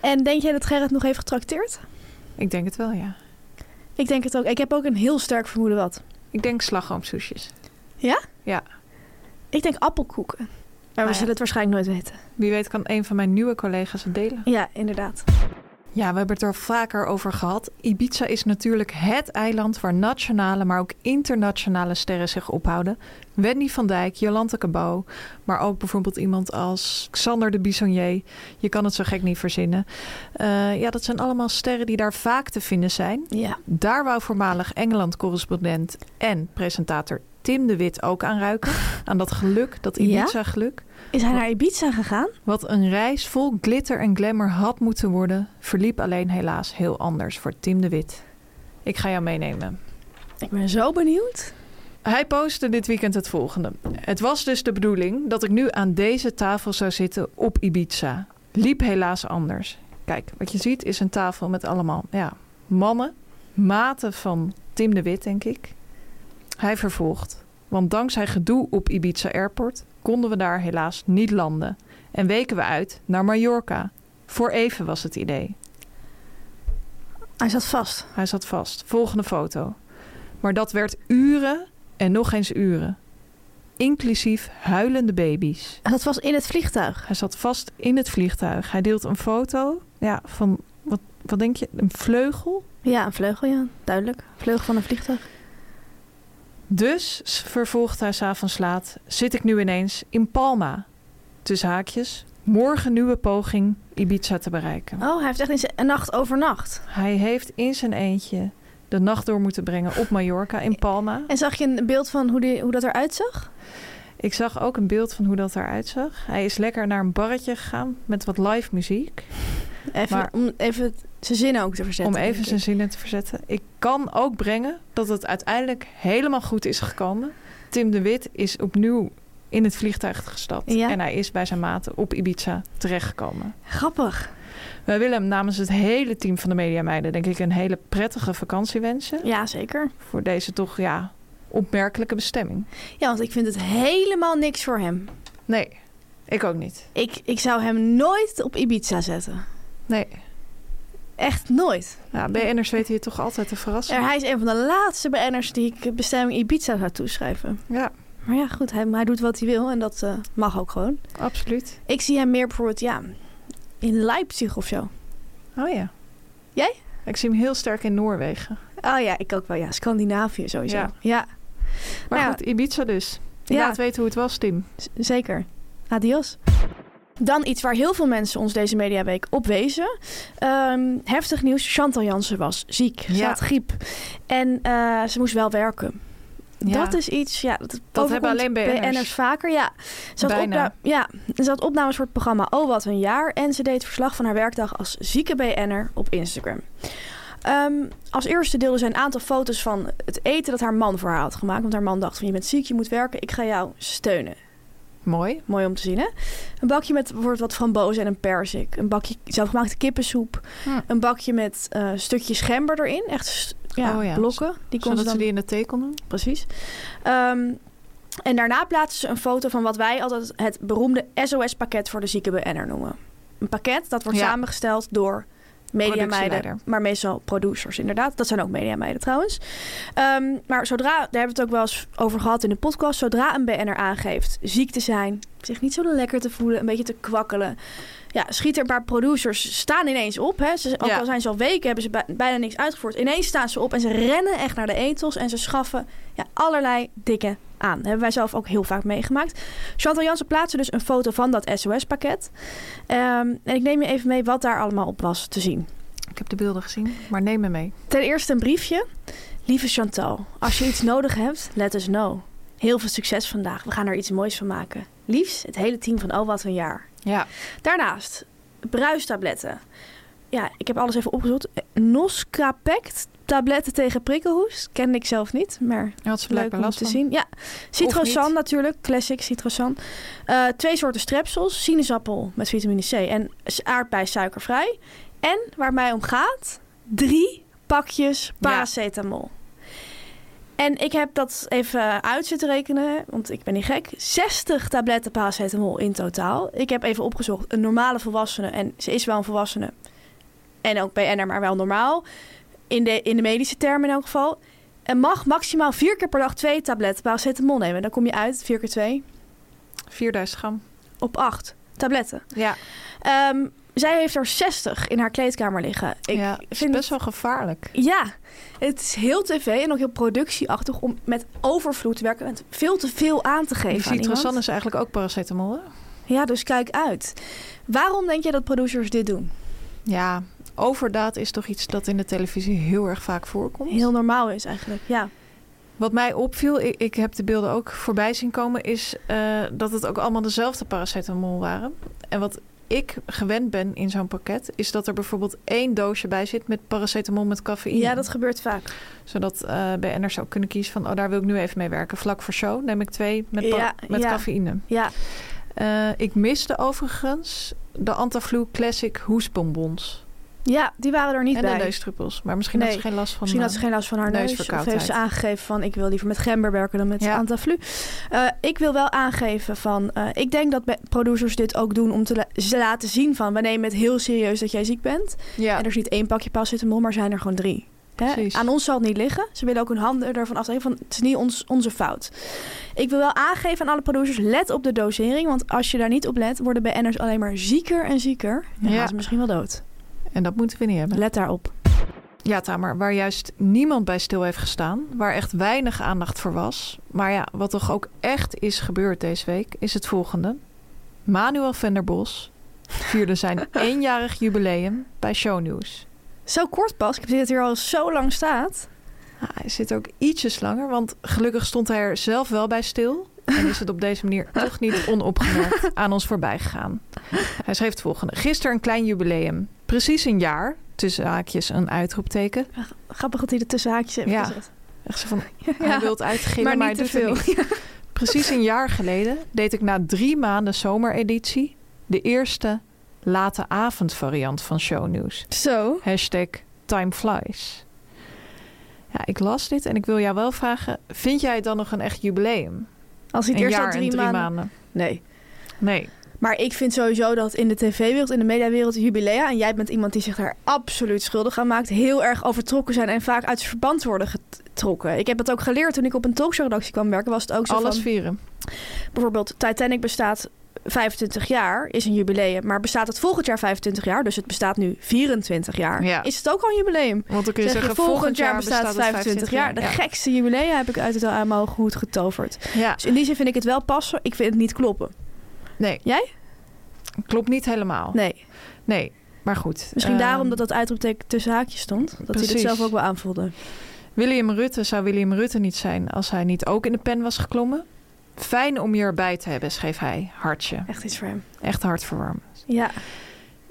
En denk jij dat Gerrit nog heeft getrakteerd? Ik denk het wel, ja. Ik denk het ook. Ik heb ook een heel sterk vermoeden wat. Ik denk slagroomsoesjes. Ja? Ja. Ik denk appelkoeken. Maar we ja. zullen het waarschijnlijk nooit weten. Wie weet kan een van mijn nieuwe collega's het delen. Ja, inderdaad. Ja, we hebben het er vaker over gehad. Ibiza is natuurlijk het eiland waar nationale, maar ook internationale sterren zich ophouden. Wendy van Dijk, Jolante Cabau, maar ook bijvoorbeeld iemand als Xander de Bissonnier. Je kan het zo gek niet verzinnen. Eh, ja, dat zijn allemaal sterren die daar vaak te vinden zijn. Ja. Daar wou voormalig Engeland-correspondent en presentator Tim de Wit ook aan ruiken. Aan dat geluk, dat? Ibiza-geluk. Is hij naar Ibiza gegaan? Wat een reis vol glitter en glamour had moeten worden, verliep alleen helaas heel anders voor Tim de Wit. Ik ga jou meenemen. Ik ben zo benieuwd. Hij postte dit weekend het volgende. Het was dus de bedoeling dat ik nu aan deze tafel zou zitten op Ibiza. Liep helaas anders. Kijk, wat je ziet is een tafel met allemaal ja, mannen, maten van Tim de Wit, denk ik. Hij vervolgt. Want dankzij gedoe op Ibiza Airport konden we daar helaas niet landen. En weken we uit naar Mallorca. Voor even was het idee. Hij zat vast. Hij zat vast. Volgende foto. Maar dat werd uren en nog eens uren. Inclusief huilende baby's. En dat was in het vliegtuig. Hij zat vast in het vliegtuig. Hij deelt een foto ja, van, wat, wat denk je, een vleugel? Ja, een vleugel, ja. Duidelijk. Vleugel van een vliegtuig. Dus, vervolgt hij s'avonds laat, zit ik nu ineens in Palma. Tussen haakjes, morgen nieuwe poging Ibiza te bereiken. Oh, hij heeft echt in zijn- een nacht overnacht. Hij heeft in zijn eentje de nacht door moeten brengen op Mallorca in Palma. En zag je een beeld van hoe, die, hoe dat eruit zag? Ik zag ook een beeld van hoe dat eruit zag. Hij is lekker naar een barretje gegaan met wat live muziek. Even, Maar- om even zijn zinnen ook te verzetten. om even zijn zinnen te verzetten. Ik kan ook brengen dat het uiteindelijk helemaal goed is gekomen. Tim de Wit is opnieuw in het vliegtuig gestapt. Ja. En hij is bij zijn maten op Ibiza terechtgekomen. Grappig. Wij willen hem namens het hele team van de Media Meiden... denk ik een hele prettige vakantie wensen. Ja, zeker. Voor deze toch, ja, opmerkelijke bestemming. Ja, want ik vind het helemaal niks voor hem. Nee, ik ook niet. Ik, ik zou hem nooit op Ibiza zetten. Nee. Echt nooit. Ja, BN'ers weten je toch altijd te verrassen. Er, hij is een van de laatste BN'ers die ik bestemming Ibiza zou toeschrijven. Ja, Maar ja, goed, hij, hij doet wat hij wil en dat eh, mag ook gewoon. absoluut. Ik zie hem meer bijvoorbeeld, ja, in Leipzig of zo. Oh ja. Jij? Ik zie hem heel sterk in Noorwegen. Oh ja, ik ook wel. Ja, Scandinavië sowieso. Ja. Ja, Maar Nou goed, Ibiza dus. Ja. Laat weten hoe het was, Tim. z- zeker. Adios. Dan iets waar heel veel mensen ons deze mediaweek op wezen. Ehm, heftig nieuws. Chantal Jansen was ziek. Ze Ja. had griep. En eh, ze moest wel werken. Ja. Dat is iets, ja, dat, Dat hebben alleen BN'ers. vaker. Ja. Ze had, Bijna. ja, ze had opnames voor het programma Oh Wat Een Jaar. En ze deed verslag van haar werkdag als zieke BN'er op Instagram. Ehm, als eerste deelde ze een aantal foto's van het eten dat haar man voor haar had gemaakt. Want haar man dacht van je bent ziek, je moet werken, ik ga jou steunen. Mooi. Mooi om te zien, hè? Een bakje met bijvoorbeeld wat frambozen en een perzik. Een bakje zelfgemaakte kippensoep. Hm. Een bakje met eh stukjes gember erin. Echt ja, Oh ja. blokken. Die Zodat ze dan... ze die in de thee kon doen. Precies. Ehm, en daarna plaatsen ze een foto van wat wij altijd het beroemde SOS-pakket voor de zieke BN'er noemen. Een pakket dat wordt Ja. samengesteld door mediameiden, maar meestal producers inderdaad. Dat zijn ook mediameiden trouwens. Ehm, maar zodra, daar hebben we het ook wel eens over gehad in de podcast, zodra een BN'er aangeeft ziek te zijn, zich niet zo lekker te voelen, een beetje te kwakkelen. Ja, schiet er een paar producers staan ineens op. Hè. Ze, ook Ja. al zijn ze al weken, hebben ze bij- bijna niks uitgevoerd. Ineens staan ze op en ze rennen echt naar de etels en ze schaffen ja, allerlei dikke aan. Dat hebben wij zelf ook heel vaak meegemaakt. Chantal Jansen plaatste dus een foto van dat SOS-pakket. Ehm, en ik neem je even mee wat daar allemaal op was te zien. Ik heb de beelden gezien, maar neem me mee. Ten eerste een briefje. Lieve Chantal, als je iets nodig hebt, let us know. Heel veel succes vandaag. We gaan er iets moois van maken. Liefs, het hele team van Oh Wat Een Jaar. Ja. Daarnaast, bruistabletten. Ja, ik heb alles even opgezocht. Noscapect, tabletten tegen prikkelhoest. Kende ik zelf niet, maar ze leuk om te van. zien. Ja, citrosan natuurlijk, classic citrosan. Eh, twee soorten strepsels, sinaasappel met vitamine C en aardbei suikervrij. En waar mij om gaat, drie pakjes paracetamol. En ik heb dat even uit zitten rekenen, want ik ben niet gek. 60 tabletten paracetamol in totaal. Ik heb even opgezocht, een normale volwassene, en ze is wel een volwassene, en ook BN'er, maar wel normaal, in de, in de medische termen in elk geval, en mag maximaal vier keer per dag twee tabletten paracetamol nemen. Dan kom je uit, vier keer twee, 4000 gram. op acht tabletten. Ja, Ehm, zij heeft er 60 in haar kleedkamer liggen. Ik ja is vind best wel gevaarlijk. Ja, het is heel tv en ook heel productieachtig om met overvloed te werken. Met veel te veel aan te geven aan citrosan iemand. is eigenlijk ook paracetamol, hè? Ja, dus kijk uit. Waarom denk je dat producers dit doen? Ja, overdaad is toch iets dat in de televisie heel erg vaak voorkomt. Heel normaal is eigenlijk, ja. Wat mij opviel, ik, ik heb de beelden ook voorbij zien komen, is eh, dat het ook allemaal dezelfde paracetamol waren. En wat ik gewend ben in zo'n pakket, is dat er bijvoorbeeld één doosje bij zit met paracetamol met cafeïne. Ja, dat gebeurt vaak. Zodat eh BN'ers ook kunnen kiezen van, oh daar wil ik nu even mee werken. Vlak voor show neem ik twee met, Ja, met ja. cafeïne. Ja, Eh, ik miste overigens de Antaflu Classic hoesbonbons. Ja die waren er niet en bij. de neusdruppels. Maar misschien Nee, had ze geen last van... Misschien had eh, ze geen last van haar neus. Of heeft ze aangegeven van ik wil liever met gember werken dan met Ja. Antaflu. Eh, ik wil wel aangeven van eh, ik denk dat producers dit ook doen om te la- laten zien van we nemen het heel serieus dat jij ziek bent. Ja, En er is niet één pakje paracetamol, maar zijn er gewoon drie. Hè? Aan ons zal het niet liggen. Ze willen ook hun handen ervan afnemen van het is niet ons, onze fout. Ik wil wel aangeven aan alle producers, let op de dosering. Want als je daar niet op let, worden BN'ers alleen maar zieker en zieker. Ja. gaan ze misschien wel dood. En dat moeten we niet hebben. Let daarop. Ja, Tamer, waar juist niemand bij stil heeft gestaan, waar echt weinig aandacht voor was, maar ja, wat toch ook echt is gebeurd deze week, is het volgende. Manuel Venderbos vierde zijn [LAUGHS] eenjarig jubileum bij Shownieuws. Zo kort pas. Ik heb dit hier al zo lang staat. Nou, hij zit ook ietsjes langer, want gelukkig stond hij er zelf wel bij stil. En is het op deze manier [LAUGHS] toch niet onopgemerkt aan ons voorbij gegaan. Hij schreef het volgende. Gisteren een klein jubileum. Precies een jaar. Tussen haakjes een uitroepteken. Grappig dat hij er tussen haakjes heeft Ja. gezet. Echt zo van, [LAUGHS] hij wil het uitgillen, maar, niet te doet veel. het niet. [LAUGHS] Precies een jaar geleden deed ik na drie maanden zomereditie... de eerste late avondvariant van shownieuws. Zo. Hashtag time flies. Ja, ik las dit en ik wil jou wel vragen... vind jij het dan nog een echt jubileum? Als hij het eerst al jaar drie, en drie maanden... maanden. Nee. Nee. Maar ik vind sowieso dat in de tv-wereld, in de mediawereld, jubilea... en jij bent iemand die zich daar absoluut schuldig aan maakt... heel erg overtrokken zijn en vaak uit verband worden getrokken. Ik heb dat ook geleerd toen ik op een talkshowredactie kwam werken. Was het ook zo Alles van... vieren. Bijvoorbeeld Titanic bestaat 25 jaar, is een jubileum. Maar bestaat het volgend jaar 25 jaar, dus het bestaat nu 24 jaar... Ja. is het ook al een jubileum. Want dan kun je Zeg zeggen, volgend jaar bestaat, het 25 jaar. De Ja. gekste jubilea heb ik uit het aan mijn hoed getoverd. Ja, Dus in die zin vind ik het wel passen. Ik vind het niet kloppen. Nee. Jij? Klopt niet helemaal. Nee. Nee, maar goed. Misschien Ehm, daarom dat dat uitroepteken tussen haakjes stond. Dat hij het zelf ook wel aanvoelde. William Rutte zou William Rutte niet zijn als hij niet ook in de pen was geklommen. Fijn om je erbij te hebben, schreef hij. Hartje. Echt iets voor hem. Echt hartverwarmend. Ja.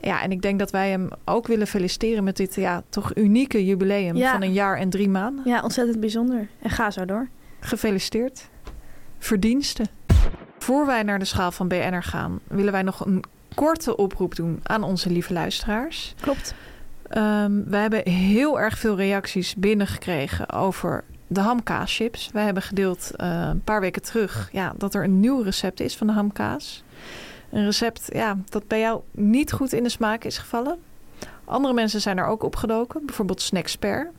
Ja, en ik denk dat wij hem ook willen feliciteren met dit ja, toch unieke jubileum Ja. van een jaar en drie maanden. ja, ontzettend bijzonder. En ga zo door. Gefeliciteerd. Verdiensten. Voor wij naar de schaal van BNR gaan, willen wij nog een korte oproep doen aan onze lieve luisteraars. Klopt. Ehm, we hebben heel erg veel reacties binnengekregen over de hamkaaschips. Wij hebben gedeeld eh, een paar weken terug ja, dat er een nieuw recept is van de hamkaas. Een recept ja, dat bij jou niet goed in de smaak is gevallen. Andere mensen zijn er ook opgedoken, bijvoorbeeld Snacksper.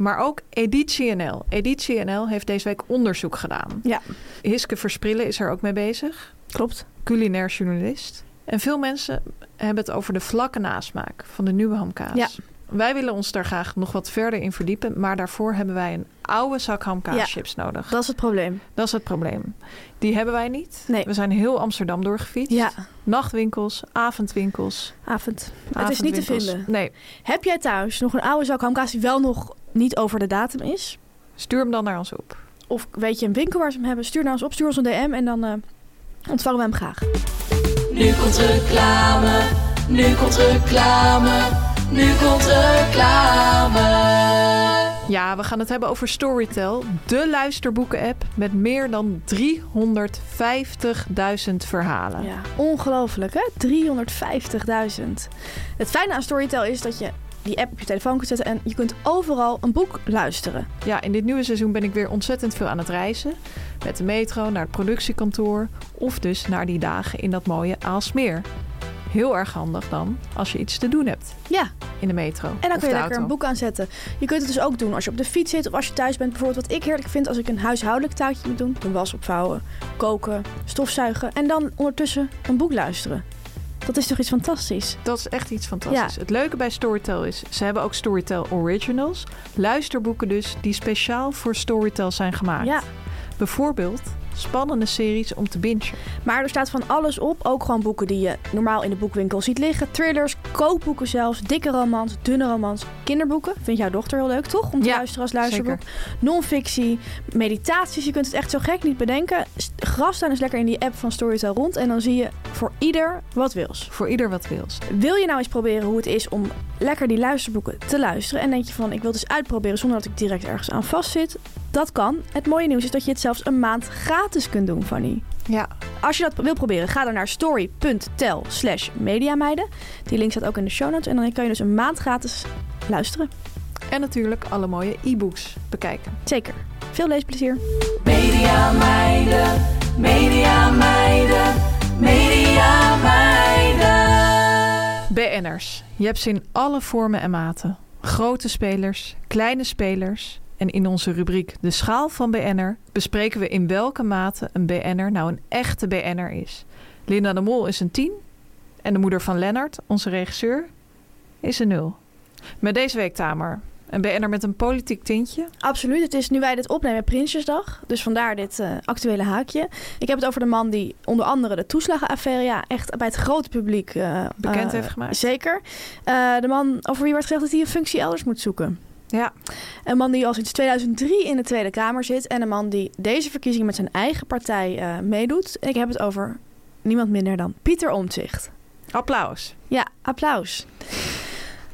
Maar ook Editie NL. Editie NL heeft deze week onderzoek gedaan. Ja. Hiske Versprillen is er ook mee bezig. Klopt. Culinair journalist. En veel mensen hebben het over de vlakke nasmaak van de nieuwe hamkaas. Ja. Wij willen ons daar graag nog wat verder in verdiepen. Maar daarvoor hebben wij een oude zak hamkaaschips nodig. Dat is het probleem. Dat is het probleem. Die hebben wij niet. Nee. We zijn heel Amsterdam doorgefietst. Ja. Nachtwinkels, avondwinkels. Avond. Het is niet te vinden. Nee, Heb jij thuis nog een oude zak hamkaas die wel nog niet over de datum is? stuur hem dan naar ons op. Of weet je een winkel waar ze hem hebben? Stuur naar ons op, stuur ons een DM en dan eh, ontvangen we hem graag. Nu komt reclame, nu komt reclame, nu komt reclame. Ja, we gaan het hebben over Storytel, de luisterboeken-app met meer dan 350.000 verhalen. Ja, ongelooflijk hè? 350.000. Het fijne aan Storytel is dat je die app op je telefoon kunt zetten en je kunt overal een boek luisteren. Ja, in dit nieuwe seizoen ben ik weer ontzettend veel aan het reizen. Met de metro naar het productiekantoor of dus naar die dagen in dat mooie Aalsmeer. Heel erg handig dan als je iets te doen hebt Ja, in de metro en dan kun je lekker auto. een boek aanzetten. Je kunt het dus ook doen als je op de fiets zit of als je thuis bent. Bijvoorbeeld wat ik heerlijk vind als ik een huishoudelijk taakje moet doen. Een was opvouwen, koken, stofzuigen en dan ondertussen een boek luisteren. Dat is toch iets fantastisch? Dat is echt iets fantastisch. Het leuke bij Storytel is, ze hebben ook Storytel Originals. Luisterboeken dus, die speciaal voor Storytel zijn gemaakt. Ja, Bijvoorbeeld spannende series om te bingen. maar er staat van alles op. Ook gewoon boeken die je normaal in de boekwinkel ziet liggen. Thrillers, kookboeken zelfs, dikke romans, dunne romans, kinderboeken. Vindt jouw dochter heel leuk, toch? Om te Ja, luisteren als luisterboek. Non-fictie, meditaties. Je kunt het echt zo gek niet bedenken. Gras staan eens lekker in die app van Storytel rond. En dan zie je voor ieder wat wils. Voor ieder wat wils. Wil je nou eens proberen hoe het is om lekker die luisterboeken te luisteren? En denk je van, ik wil het eens uitproberen zonder dat ik direct ergens aan vastzit? Dat kan. Het mooie nieuws is dat je het zelfs een maand gratis kunt doen, Fanny. Ja, Als je dat wil proberen, ga dan naar story.tel slash mediameiden. Die link staat ook in de show notes. En dan kan je dus een maand gratis luisteren. en natuurlijk alle mooie e-books bekijken. Zeker. Veel leesplezier. Media meiden, media meiden, media meiden. BN'ers. Je hebt ze in alle vormen en maten. Grote spelers, kleine spelers. En in onze rubriek De Schaal van BN'er bespreken we in welke mate een BN'er nou een echte BN'er is. Linda de Mol is een 10 en de moeder van Lennart, onze regisseur, is een 0. Met deze week Tamer, een BN'er met een politiek tintje. Absoluut. Het is nu wij dit opnemen Prinsjesdag. Dus vandaar dit eh, actuele haakje. Ik heb het over de man die onder andere de toeslagenaffaire... ja, echt bij het grote publiek... eh, Bekend eh, heeft gemaakt. Zeker. De man over wie werd gezegd dat hij een functie elders moet zoeken. Ja, Een man die al sinds 2003 in de Tweede Kamer zit. En een man die deze verkiezingen met zijn eigen partij eh, meedoet. Ik heb het over niemand minder dan Pieter Omtzigt. applaus. Ja, applaus.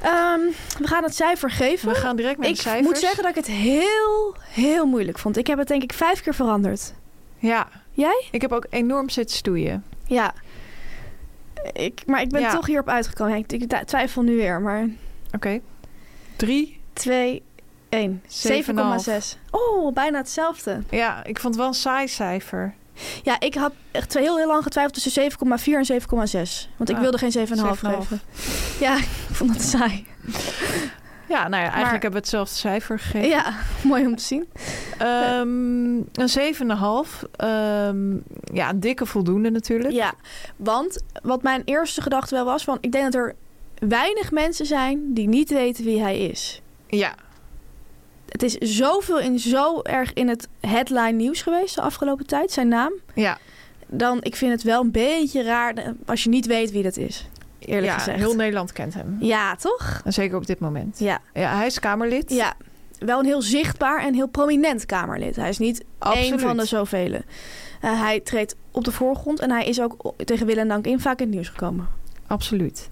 Ehm, we gaan het cijfer geven. We gaan direct naar ik de cijfers. moet zeggen dat ik het heel, heel moeilijk vond. Ik heb het denk ik vijf keer veranderd. Ja, Jij? ik heb ook enorm zitten stoeien. Ja. Ik, maar ik ben Ja. toch hierop uitgekomen. Ik, ik twijfel nu weer, maar Oké. Drie. 2, 1. 7,6. Oh, bijna hetzelfde. Ja, ik vond het wel een saai cijfer. Ja, ik had echt heel, heel lang getwijfeld tussen 7,4 en 7,6. Want ik Ah, wilde geen 7,5 7,5. geven. Ja, ik vond dat saai. Ja, nou ja, eigenlijk Maar- hebben we hetzelfde cijfer gegeven. Ja, [LAUGHS] mooi om te zien. Ehm, een 7,5. Ehm ja, een dikke voldoende natuurlijk. Ja, want wat mijn eerste gedachte wel was... Van, ik denk dat er weinig mensen zijn die niet weten wie hij is. Ja, Het is zoveel in zo erg in het headline nieuws geweest de afgelopen tijd, zijn naam. ja. Dan, ik vind het wel een beetje raar eh, als je niet weet wie dat is. Eerlijk ja gezegd. heel Nederland kent hem. Ja, toch? En zeker op dit moment. Ja. Ja, hij is Kamerlid. ja. Wel een heel zichtbaar en heel prominent Kamerlid. Hij is niet Absoluut. één van de zoveel. Eh, hij treedt op de voorgrond en hij is ook tegen wil en dank in vaak in het nieuws gekomen. Absoluut.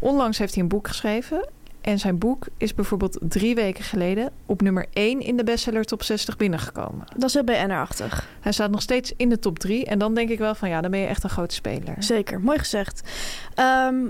Onlangs heeft hij een boek geschreven. En zijn boek is bijvoorbeeld drie weken geleden op nummer 1 in de bestseller top 60 binnengekomen. Dat is heel BNR-achtig. Hij staat nog steeds in de top 3. En dan denk ik wel van ja, dan ben je echt een grote speler. Zeker, mooi gezegd. Ehm,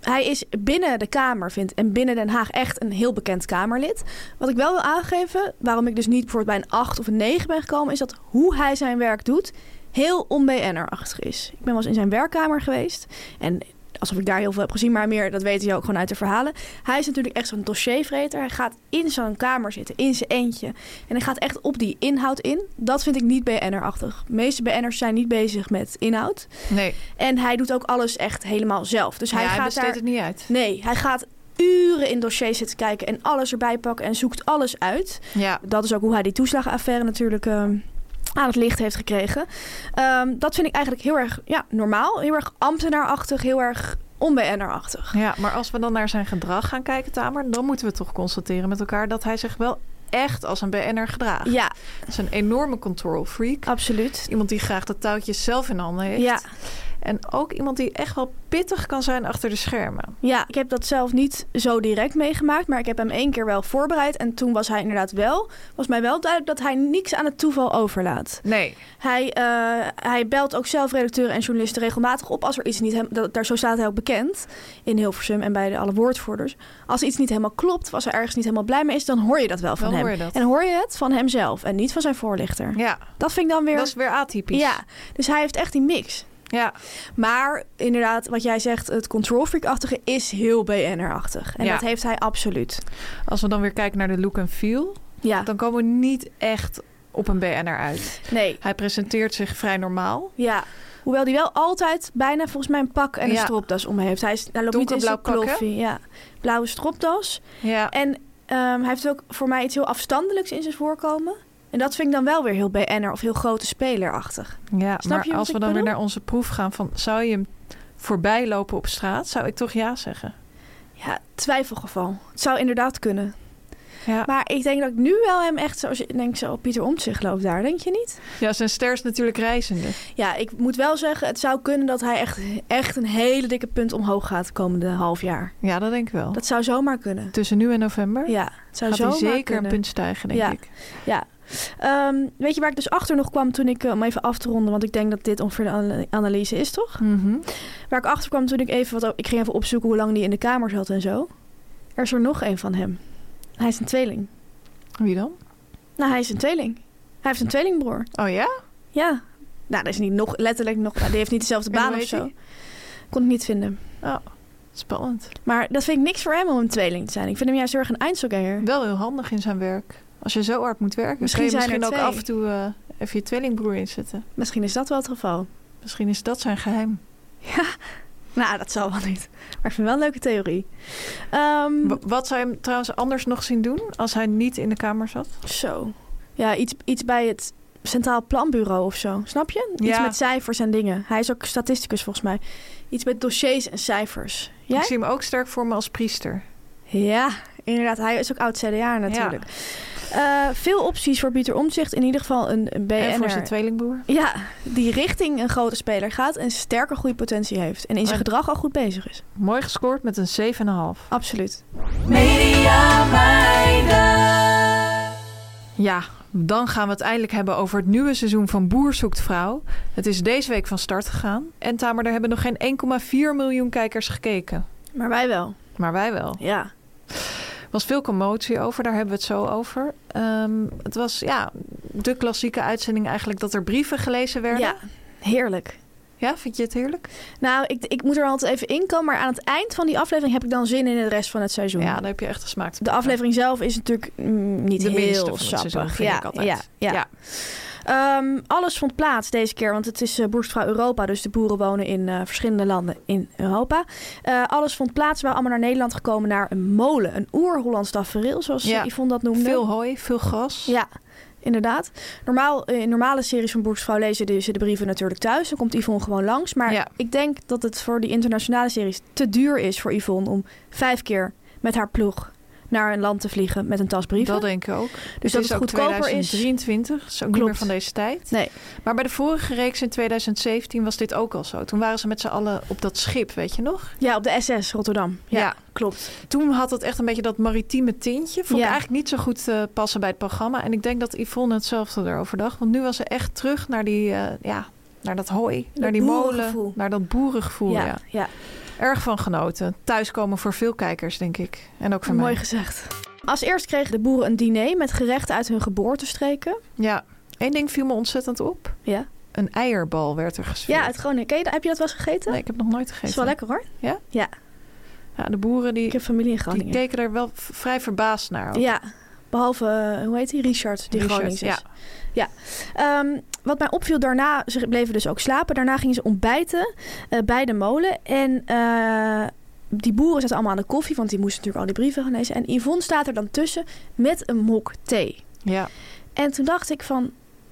hij is binnen de Kamer, vindt en binnen Den Haag echt een heel bekend Kamerlid. Wat ik wel wil aangeven, waarom ik dus niet bijvoorbeeld bij een 8 of een 9 ben gekomen, is dat hoe hij zijn werk doet heel on-BNR-achtig is. Ik ben wel eens in zijn werkkamer geweest. En alsof ik daar heel veel heb gezien, maar meer, dat weten je ook gewoon uit de verhalen. Hij is natuurlijk echt zo'n dossiervreter. Hij gaat in zo'n kamer zitten, in zijn eentje. En hij gaat echt op die inhoud in. Dat vind ik niet BNR-achtig. De meeste BN'ers zijn niet bezig met inhoud. Nee, En hij doet ook alles echt helemaal zelf. Dus hij hij, gaat daar... het niet uit. Nee, hij gaat uren in dossiers zitten kijken en alles erbij pakken en zoekt alles uit. Ja, Dat is ook hoe hij die toeslagenaffaire natuurlijk ehm, aan het licht heeft gekregen. Ehm, dat vind ik eigenlijk heel erg ja, normaal. Heel erg ambtenaarachtig, heel erg on-BNR-achtig. ja, maar als we dan naar zijn gedrag gaan kijken, Tamer, dan moeten we toch constateren met elkaar dat hij zich wel echt als een BN'er gedraagt. Ja, Dat is een enorme control freak. absoluut. Iemand die graag de touwtjes zelf in handen heeft. Ja, En ook iemand die echt wel pittig kan zijn achter de schermen. ja, ik heb dat zelf niet zo direct meegemaakt, maar ik heb hem één keer wel voorbereid. En toen was hij inderdaad wel, was mij wel duidelijk dat hij niks aan het toeval overlaat. Nee. Hij, eh, hij belt ook zelf redacteuren en journalisten regelmatig op als er iets niet hem, dat, daar zo staat hij ook bekend in Hilversum en bij de alle woordvoerders. Als iets niet helemaal klopt, als er ergens niet helemaal blij mee is, dan hoor je dat wel van Dan hem. hoor. En hoor je het van hemzelf en niet van zijn voorlichter. Ja, Dat vind ik dan weer. dat is weer atypisch. ja, dus hij heeft echt die mix. Ja, Maar inderdaad, wat jij zegt, het control freak-achtige is heel BNR-achtig. En Ja. dat heeft hij absoluut. als we dan weer kijken naar de look en feel, Ja, dan komen we niet echt op een BN'er uit. nee. Hij presenteert zich vrij normaal. Ja. Hoewel hij wel altijd bijna volgens mij een pak en een Ja. stropdas om heeft. Hij, is, hij loopt niet in zijn kloffie. Ja. Blauwe stropdas. Ja, En ehm, hij heeft ook voor mij iets heel afstandelijks in zijn voorkomen. En dat vind ik dan wel weer heel BN'er of heel grote spelerachtig. ja Snap maar je als we dan weer naar onze proef gaan van zou je hem voorbij lopen op straat, zou ik toch ja zeggen. Ja, twijfelgeval. Het zou inderdaad kunnen. Ja, Maar ik denk dat ik nu wel hem echt zo... Ik denk zo, Pieter Omtzigt loopt daar, denk je niet? ja zijn ster is natuurlijk reizende. Ja, ik moet wel zeggen, het zou kunnen dat hij echt, echt een hele dikke punt omhoog gaat komende half jaar. Ja, dat denk ik wel. Dat zou zomaar kunnen. Tussen nu en november Ja, het zou gaat hij zeker kunnen. een punt stijgen, denk Ja. ik. Ja. Ehm, weet je waar ik dus achter nog kwam toen ik, eh, om even af te ronden, want ik denk dat dit ongeveer de ana- analyse is, toch? Mhm. Waar ik achter kwam toen ik even wat, ik ging even opzoeken hoe lang die in de kamer zat en zo. Er is er nog een van hem. Hij is een tweeling. Wie dan? Nou, hij is een tweeling. Hij heeft een tweelingbroer. Oh ja? Ja. Nou, dat is niet nog letterlijk nog. Nou, die heeft niet dezelfde baan of zo. Kon ik niet vinden. Oh, spannend. Maar dat vind ik niks voor hem om een tweeling te zijn. Ik vind hem juist heel erg een eindselganger. Wel heel handig in zijn werk. Als je zo hard moet werken, Misschien je misschien ook twee. af en toe eh, even je tweelingbroer inzetten. Misschien is dat wel het geval. Misschien is dat zijn geheim. [LAUGHS] Nou, dat zal wel niet. Maar ik vind wel een leuke theorie. Ehm, wat zou je hem trouwens anders nog zien doen als hij niet in de kamer zat? Zo. Ja, iets, iets bij het Centraal Planbureau of zo. Snap je? Iets Ja. met cijfers en dingen. Hij is ook statisticus volgens mij. Iets met dossiers en cijfers. Jij? Ik zie hem ook sterk voor me als priester. Ja, inderdaad. Hij is ook oud-CDA natuurlijk. Eh, veel opties voor Pieter Omtzigt. In ieder geval een, een En voor zijn BN'er. tweelingbroer. Ja, die richting een grote speler gaat en sterke groeipotentie heeft. En in zijn En- gedrag al goed bezig is. Mooi gescoord met een 7,5. Absoluut. Ja, dan gaan we het eindelijk hebben over het nieuwe seizoen van Boer zoekt vrouw. Het is deze week van start gegaan. En Tamer, daar hebben nog geen 1,4 miljoen kijkers gekeken. Maar wij wel. Maar wij wel. Ja. Er was veel commotie over, daar hebben we het zo over. Ehm, het was ja, de klassieke uitzending eigenlijk dat er brieven gelezen werden. Ja, heerlijk. Ja, vind je het heerlijk? Nou, ik, ik moet er altijd even in komen. Maar aan het eind van die aflevering heb ik dan zin in de rest van het seizoen. Ja, dan heb je echt de smaak. te De aflevering zelf is natuurlijk mm, niet de heel van het seizoen, sappig. vind ja, ik altijd. Ja, ja. Ehm, alles vond plaats deze keer, want het is uh, Boerstvrouw Europa. Dus de boeren wonen in eh, verschillende landen in Europa. Eh, alles vond plaats. We waren allemaal naar Nederland gekomen naar een molen. Een oer-Hollands tafereel, zoals Ja. Yvonne dat noemde. Veel hooi, veel gras. Ja, inderdaad. Normaal, in normale series van Boersvrouw lezen de, ze de brieven natuurlijk thuis. Dan komt Yvonne gewoon langs. Maar Ja. ik denk dat het voor die internationale series te duur is voor Yvonne... om vijf keer met haar ploeg naar een land te vliegen met een tas brieven. Dat denk ik ook. dus het dat is het ook goedkoper is. 2023. is ook niet Klopt. meer van deze tijd. Nee, Maar bij de vorige reeks in 2017 was dit ook al zo. Toen waren ze met z'n allen op dat schip, weet je nog? ja, op de SS Rotterdam. Ja, Ja. klopt. Toen had het echt een beetje dat maritieme tintje. Vond Ja. ik eigenlijk niet zo goed eh, passen bij het programma. En ik denk dat Yvonne hetzelfde erover dacht. Want nu was ze echt terug naar die, eh, ja, naar dat hooi, naar die molen, naar dat boerengevoel. Ja, ja, ja. Erg van genoten. Thuiskomen voor veel kijkers, denk ik. En ook voor mooi mij. gezegd. Als eerst kregen de boeren een diner met gerechten uit hun geboortestreken. Ja, één ding viel me ontzettend op. Ja, Een eierbal werd er gesfeerd. ja uit Groningen. Ken je, dat- heb je dat wel eens gegeten? Nee, ik heb nog nooit gegeten. is wel lekker hoor. Ja? Ja, Ja, de boeren die, ik heb familie in die Groningen. keken er wel vrij verbaasd naar. ook. Ja, behalve, eh, hoe heet die? Richard, die Richard, Gronings is. ja. Ja. Ehm, wat mij opviel daarna, ze bleven dus ook slapen. Daarna gingen ze ontbijten eh, bij de molen. En eh, die boeren zaten allemaal aan de koffie, want die moesten natuurlijk al die brieven gaan lezen. En Yvonne staat er dan tussen met een mok thee. Ja. En toen dacht ik van,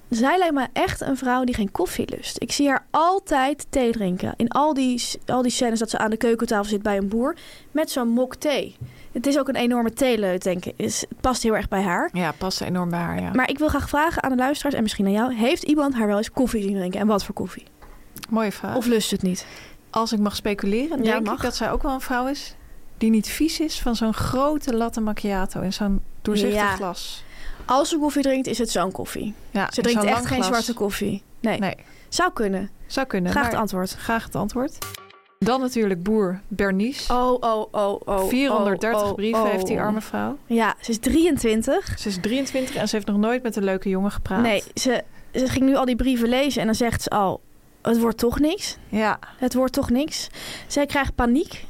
zij lijkt me echt een vrouw die geen koffie lust. Ik zie haar altijd thee drinken. In al die, al die scènes dat ze aan de keukentafel zit bij een boer met zo'n mok thee. Het is ook een enorme theeleut, denk ik. Is, het past heel erg bij haar. ja, past enorm bij haar, ja. Maar ik wil graag vragen aan de luisteraars en misschien aan jou. Heeft iemand haar wel eens koffie zien drinken? En wat voor koffie? Mooie vraag. Of lust het niet? Als ik mag speculeren, Ja, denk mag. ik dat zij ook wel een vrouw is... die niet vies is van zo'n grote latte macchiato... in zo'n doorzichtig Ja. glas. Als ze koffie drinkt, is het zo'n koffie. Ja, Ze in drinkt echt geen glas. zwarte koffie. Nee. Nee, Zou kunnen. zou kunnen. Graag het antwoord. Graag het antwoord. Dan natuurlijk boer Bernice. Oh, oh, oh, oh. 430 oh, oh, brieven oh. heeft die arme vrouw. Ja, ze is 23. Ze is 23 en ze heeft nog nooit met een leuke jongen gepraat. Nee, ze, ze ging nu al die brieven lezen en dan zegt ze al... Het wordt toch niks. Ja, Het wordt toch niks. Zij krijgt paniek.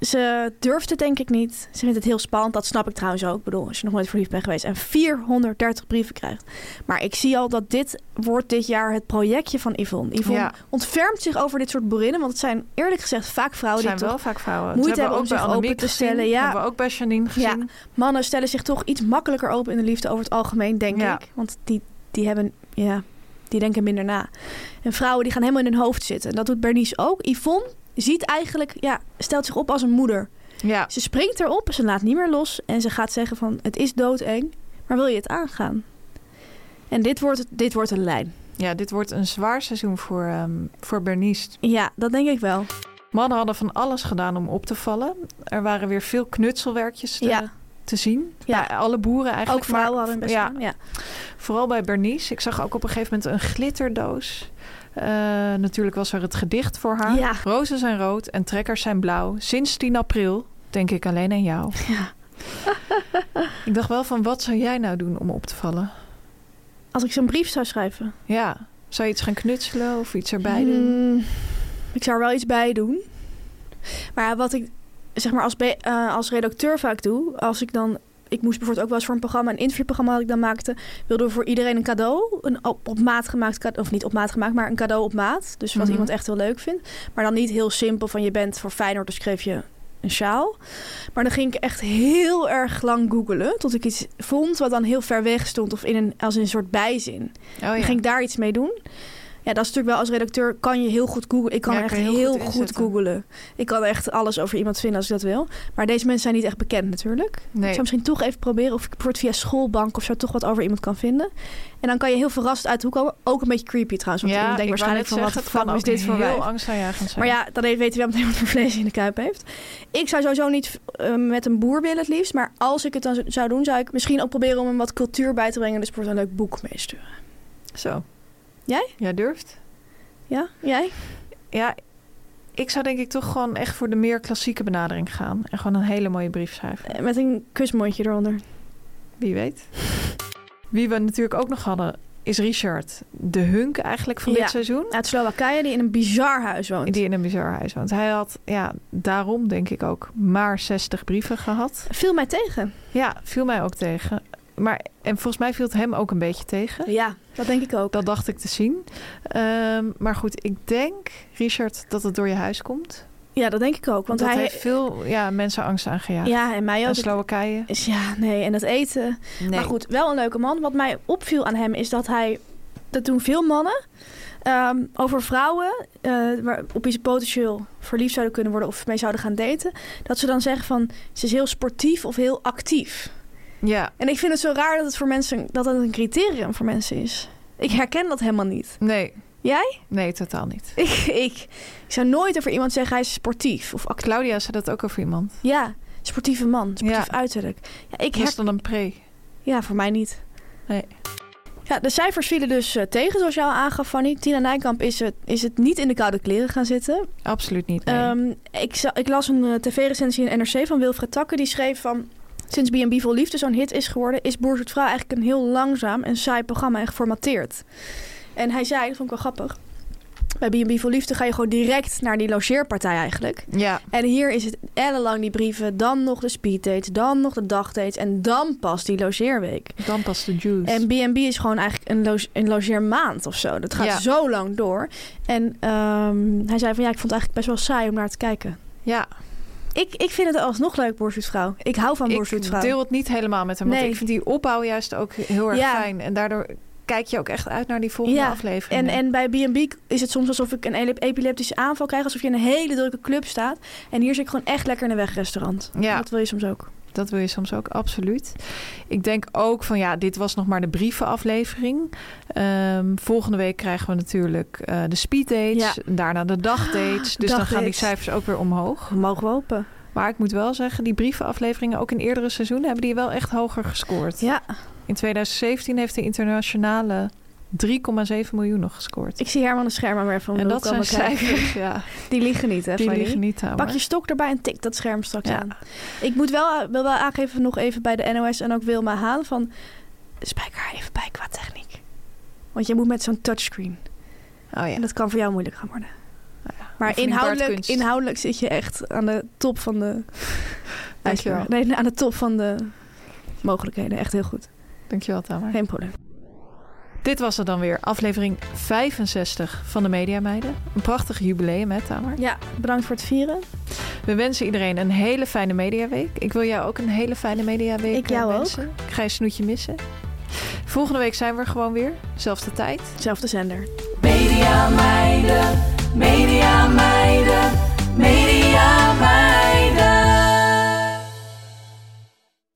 Ze durft het denk ik niet. Ze vindt het heel spannend. Dat snap ik trouwens ook. Ik bedoel, als je nog nooit verliefd bent geweest en 430 brieven krijgt. Maar ik zie al dat dit wordt dit jaar het projectje van Yvonne. Yvonne Ja. ontfermt zich over dit soort boerinnen. Want het zijn eerlijk gezegd vaak vrouwen zijn die wel toch... vaak vrouwen. moeite hebben om zich open te gezien. stellen, ja. hebben we ook bij Janine gezien. Mannen stellen zich toch iets makkelijker open in de liefde over het algemeen, denk Ja. ik. Want die, die hebben... Ja, die denken minder na. En vrouwen die gaan helemaal in hun hoofd zitten. Dat doet Bernice ook. Yvonne ziet eigenlijk... Ja, stelt zich op als een moeder. Ja, Ze springt erop, ze laat niet meer los en ze gaat zeggen van het is doodeng, maar wil je het aangaan? En dit wordt, dit wordt een lijn. ja, dit wordt een zwaar seizoen voor, ehm, voor Bernice. Ja, dat denk ik wel. Mannen hadden van alles gedaan om op te vallen. Er waren weer veel knutselwerkjes te, Ja. te zien. Ja. Bij alle boeren eigenlijk. Ook vrouwen maar- hadden best ja, wel. Ja. Vooral bij Bernice. Ik zag ook op een gegeven moment een glitterdoos. Eh, natuurlijk was er het gedicht voor haar. Ja. Rozen zijn rood en trekkers zijn blauw. Sinds 10 april denk ik alleen aan jou. Ja. [LAUGHS] Ik dacht wel van, wat zou jij nou doen om op te vallen? Als ik zo'n brief zou schrijven. Ja, zou je iets gaan knutselen of iets erbij doen? Hmm, ik zou er wel iets bij doen. Maar wat ik zeg maar als, eh, als redacteur vaak doe, als ik dan. Ik moest bijvoorbeeld ook wel eens voor een programma, een interviewprogramma dat ik dan maakte, wilden we voor iedereen een cadeau, een op, op maat gemaakt cadeau, of niet op maat gemaakt, maar een cadeau op maat. Dus wat Mhm. iemand echt heel leuk vindt. Maar dan niet heel simpel van je bent voor Feyenoord, dus schreef je een sjaal. Maar dan ging ik echt heel erg lang googelen tot ik iets vond wat dan heel ver weg stond of in een, als een soort bijzin. Oh Dan ja. ging ik daar iets mee doen. Ja, dat is natuurlijk wel als redacteur kan je heel goed googlen. Ik kan Ja, echt kan heel heel, goed googlen. Ik kan echt alles over iemand vinden als ik dat wil. Maar deze mensen zijn niet echt bekend natuurlijk. Ik zou misschien toch even proberen of ik bijvoorbeeld via schoolbank of zo toch wat over iemand kan vinden. En dan kan je heel verrast uit de hoek komen. Ook een beetje creepy trouwens. Want iemand denkt ik wou waarschijnlijk van wat zeggen, fuck kan is dit voor heel wijf? angstaanjagend zijn. Maar ja, dan weten we wel meteen wat voor vlees in de kuip heeft. Ik zou sowieso niet eh, met een boer willen het liefst. Maar als ik het dan zou doen, zou ik misschien ook proberen om hem wat cultuur bij te brengen. Dus bijvoorbeeld een leuk boek meesturen. Zo. Jij? Jij durft? Ja? Jij? Ja, ik zou denk ik toch gewoon echt voor de meer klassieke benadering gaan. En gewoon een hele mooie brief schrijven. Eh, Met een kusmondje eronder. Wie weet. [LAUGHS] Wie we natuurlijk ook nog hadden, is Richard. De hunk eigenlijk van Ja. dit seizoen. Uit Slowakije, die in een bizar huis woont. Die in een bizar huis woont. Hij had, ja, daarom denk ik ook maar 60 brieven gehad. Viel mij tegen. Ja, viel mij ook tegen. Maar, en volgens mij viel het hem ook een beetje tegen. Ja, dat denk ik ook. Dat dacht ik te zien. Ehm, maar goed, ik denk, Richard, dat het door je huis komt. Ja, dat denk ik ook. Want dat hij heeft veel ja, mensen angst aangejaagd. Ja, en mij En ook. Slowakije. Is, ja, nee, en dat eten. Nee. Maar goed, wel een leuke man. Wat mij opviel aan hem is dat hij... Dat doen veel mannen. Ehm, over vrouwen eh, waar, op wie ze potentieel verliefd zouden kunnen worden of mee zouden gaan daten. Dat ze dan zeggen van ze is heel sportief of heel actief. Ja, En ik vind het zo raar dat het voor mensen dat dat een criterium voor mensen is. Ik herken dat helemaal niet. nee. Jij? Nee, totaal niet. Ik, [LAUGHS] ik, ik zou nooit over iemand zeggen hij is sportief of actief. Claudia zei dat ook over iemand. Ja, sportieve man, sportief Ja. uiterlijk. Ja, ik dan een pre? ja, voor mij niet. Nee. Ja, de cijfers vielen dus eh, tegen, zoals jou aangaf, Fanny. Tina Nijkamp is het, is het niet in de koude kleren gaan zitten. Absoluut niet. Nee. Ehm, ik, ik las een eh, tv-recensie in NRC van Wilfred Takke. Die schreef van... Sinds B&B Vol Liefde zo'n hit is geworden... is Boer Zoekt Vrouw eigenlijk een heel langzaam en saai programma en geformateerd. En hij zei, dat vond ik wel grappig... Bij B&B Vol Liefde ga je gewoon direct naar die logeerpartij eigenlijk. ja, En hier is het ellenlang die brieven, dan nog de speeddates, dan nog de dagdates en dan pas die logeerweek. dan pas de juice. En B&B is gewoon eigenlijk een, loge, een logeermaand of zo. Dat gaat Ja. zo lang door. En ehm, hij zei van ja, ik vond het eigenlijk best wel saai om naar te kijken. ja, Ik, ik vind het alsnog leuk, Boerzoetvrouw. Ik hou van ik Boerzoetvrouw. deel het niet helemaal met hem. Want Nee. ik vind die opbouw juist ook heel erg Ja. fijn. En daardoor kijk je ook echt uit naar die volgende Ja, aflevering. En, en bij B&B is het soms alsof ik een epileptische aanval krijg. Alsof je in een hele drukke club staat. En hier zit ik gewoon echt lekker in een wegrestaurant. Ja. Dat wil je soms ook. Dat wil je soms ook, absoluut. Ik denk ook van ja, dit was nog maar de brievenaflevering. Ehm, volgende week krijgen we natuurlijk eh, de speeddates. Ja. Daarna de dagdates. Dus dan gaan die cijfers ook weer omhoog. Mogen we hopen. Maar ik moet wel zeggen, die brievenafleveringen ook in eerdere seizoenen hebben die wel echt hoger gescoord. Ja, In 2017 heeft de internationale 3,7 miljoen nog gescoord. ik zie Herman de scherm maar weer van en dat zijn cijfers, [LAUGHS] ja. Die liggen niet, hè? Die Fanny? liggen niet aan. Pak je stok erbij en tik dat scherm straks Ja. aan. Ik moet wel, wil wel aangeven nog even bij de NOS en ook Wilma Haan van... Spijker er even bij qua techniek. Want je moet met zo'n touchscreen. Oh ja. En dat kan voor jou moeilijk gaan worden. Maar Of niet inhoudelijk, inhoudelijk zit je echt aan de top van de... Dankjewel. Nee, aan de top van de mogelijkheden. Echt heel goed. Dankjewel, Tamar. Geen probleem. Dit was er dan weer, aflevering 65 van de Media Meiden. Een prachtig jubileum, hè, Tamar? Ja, bedankt voor het vieren. We wensen iedereen een hele fijne Mediaweek. Ik wil jou ook een hele fijne Mediaweek Ik jou eh, ook. wensen. Ik ga je snoetje missen. Volgende week zijn we er gewoon weer. Zelfde tijd. Zelfde zender. Media meiden, media meiden, media meiden.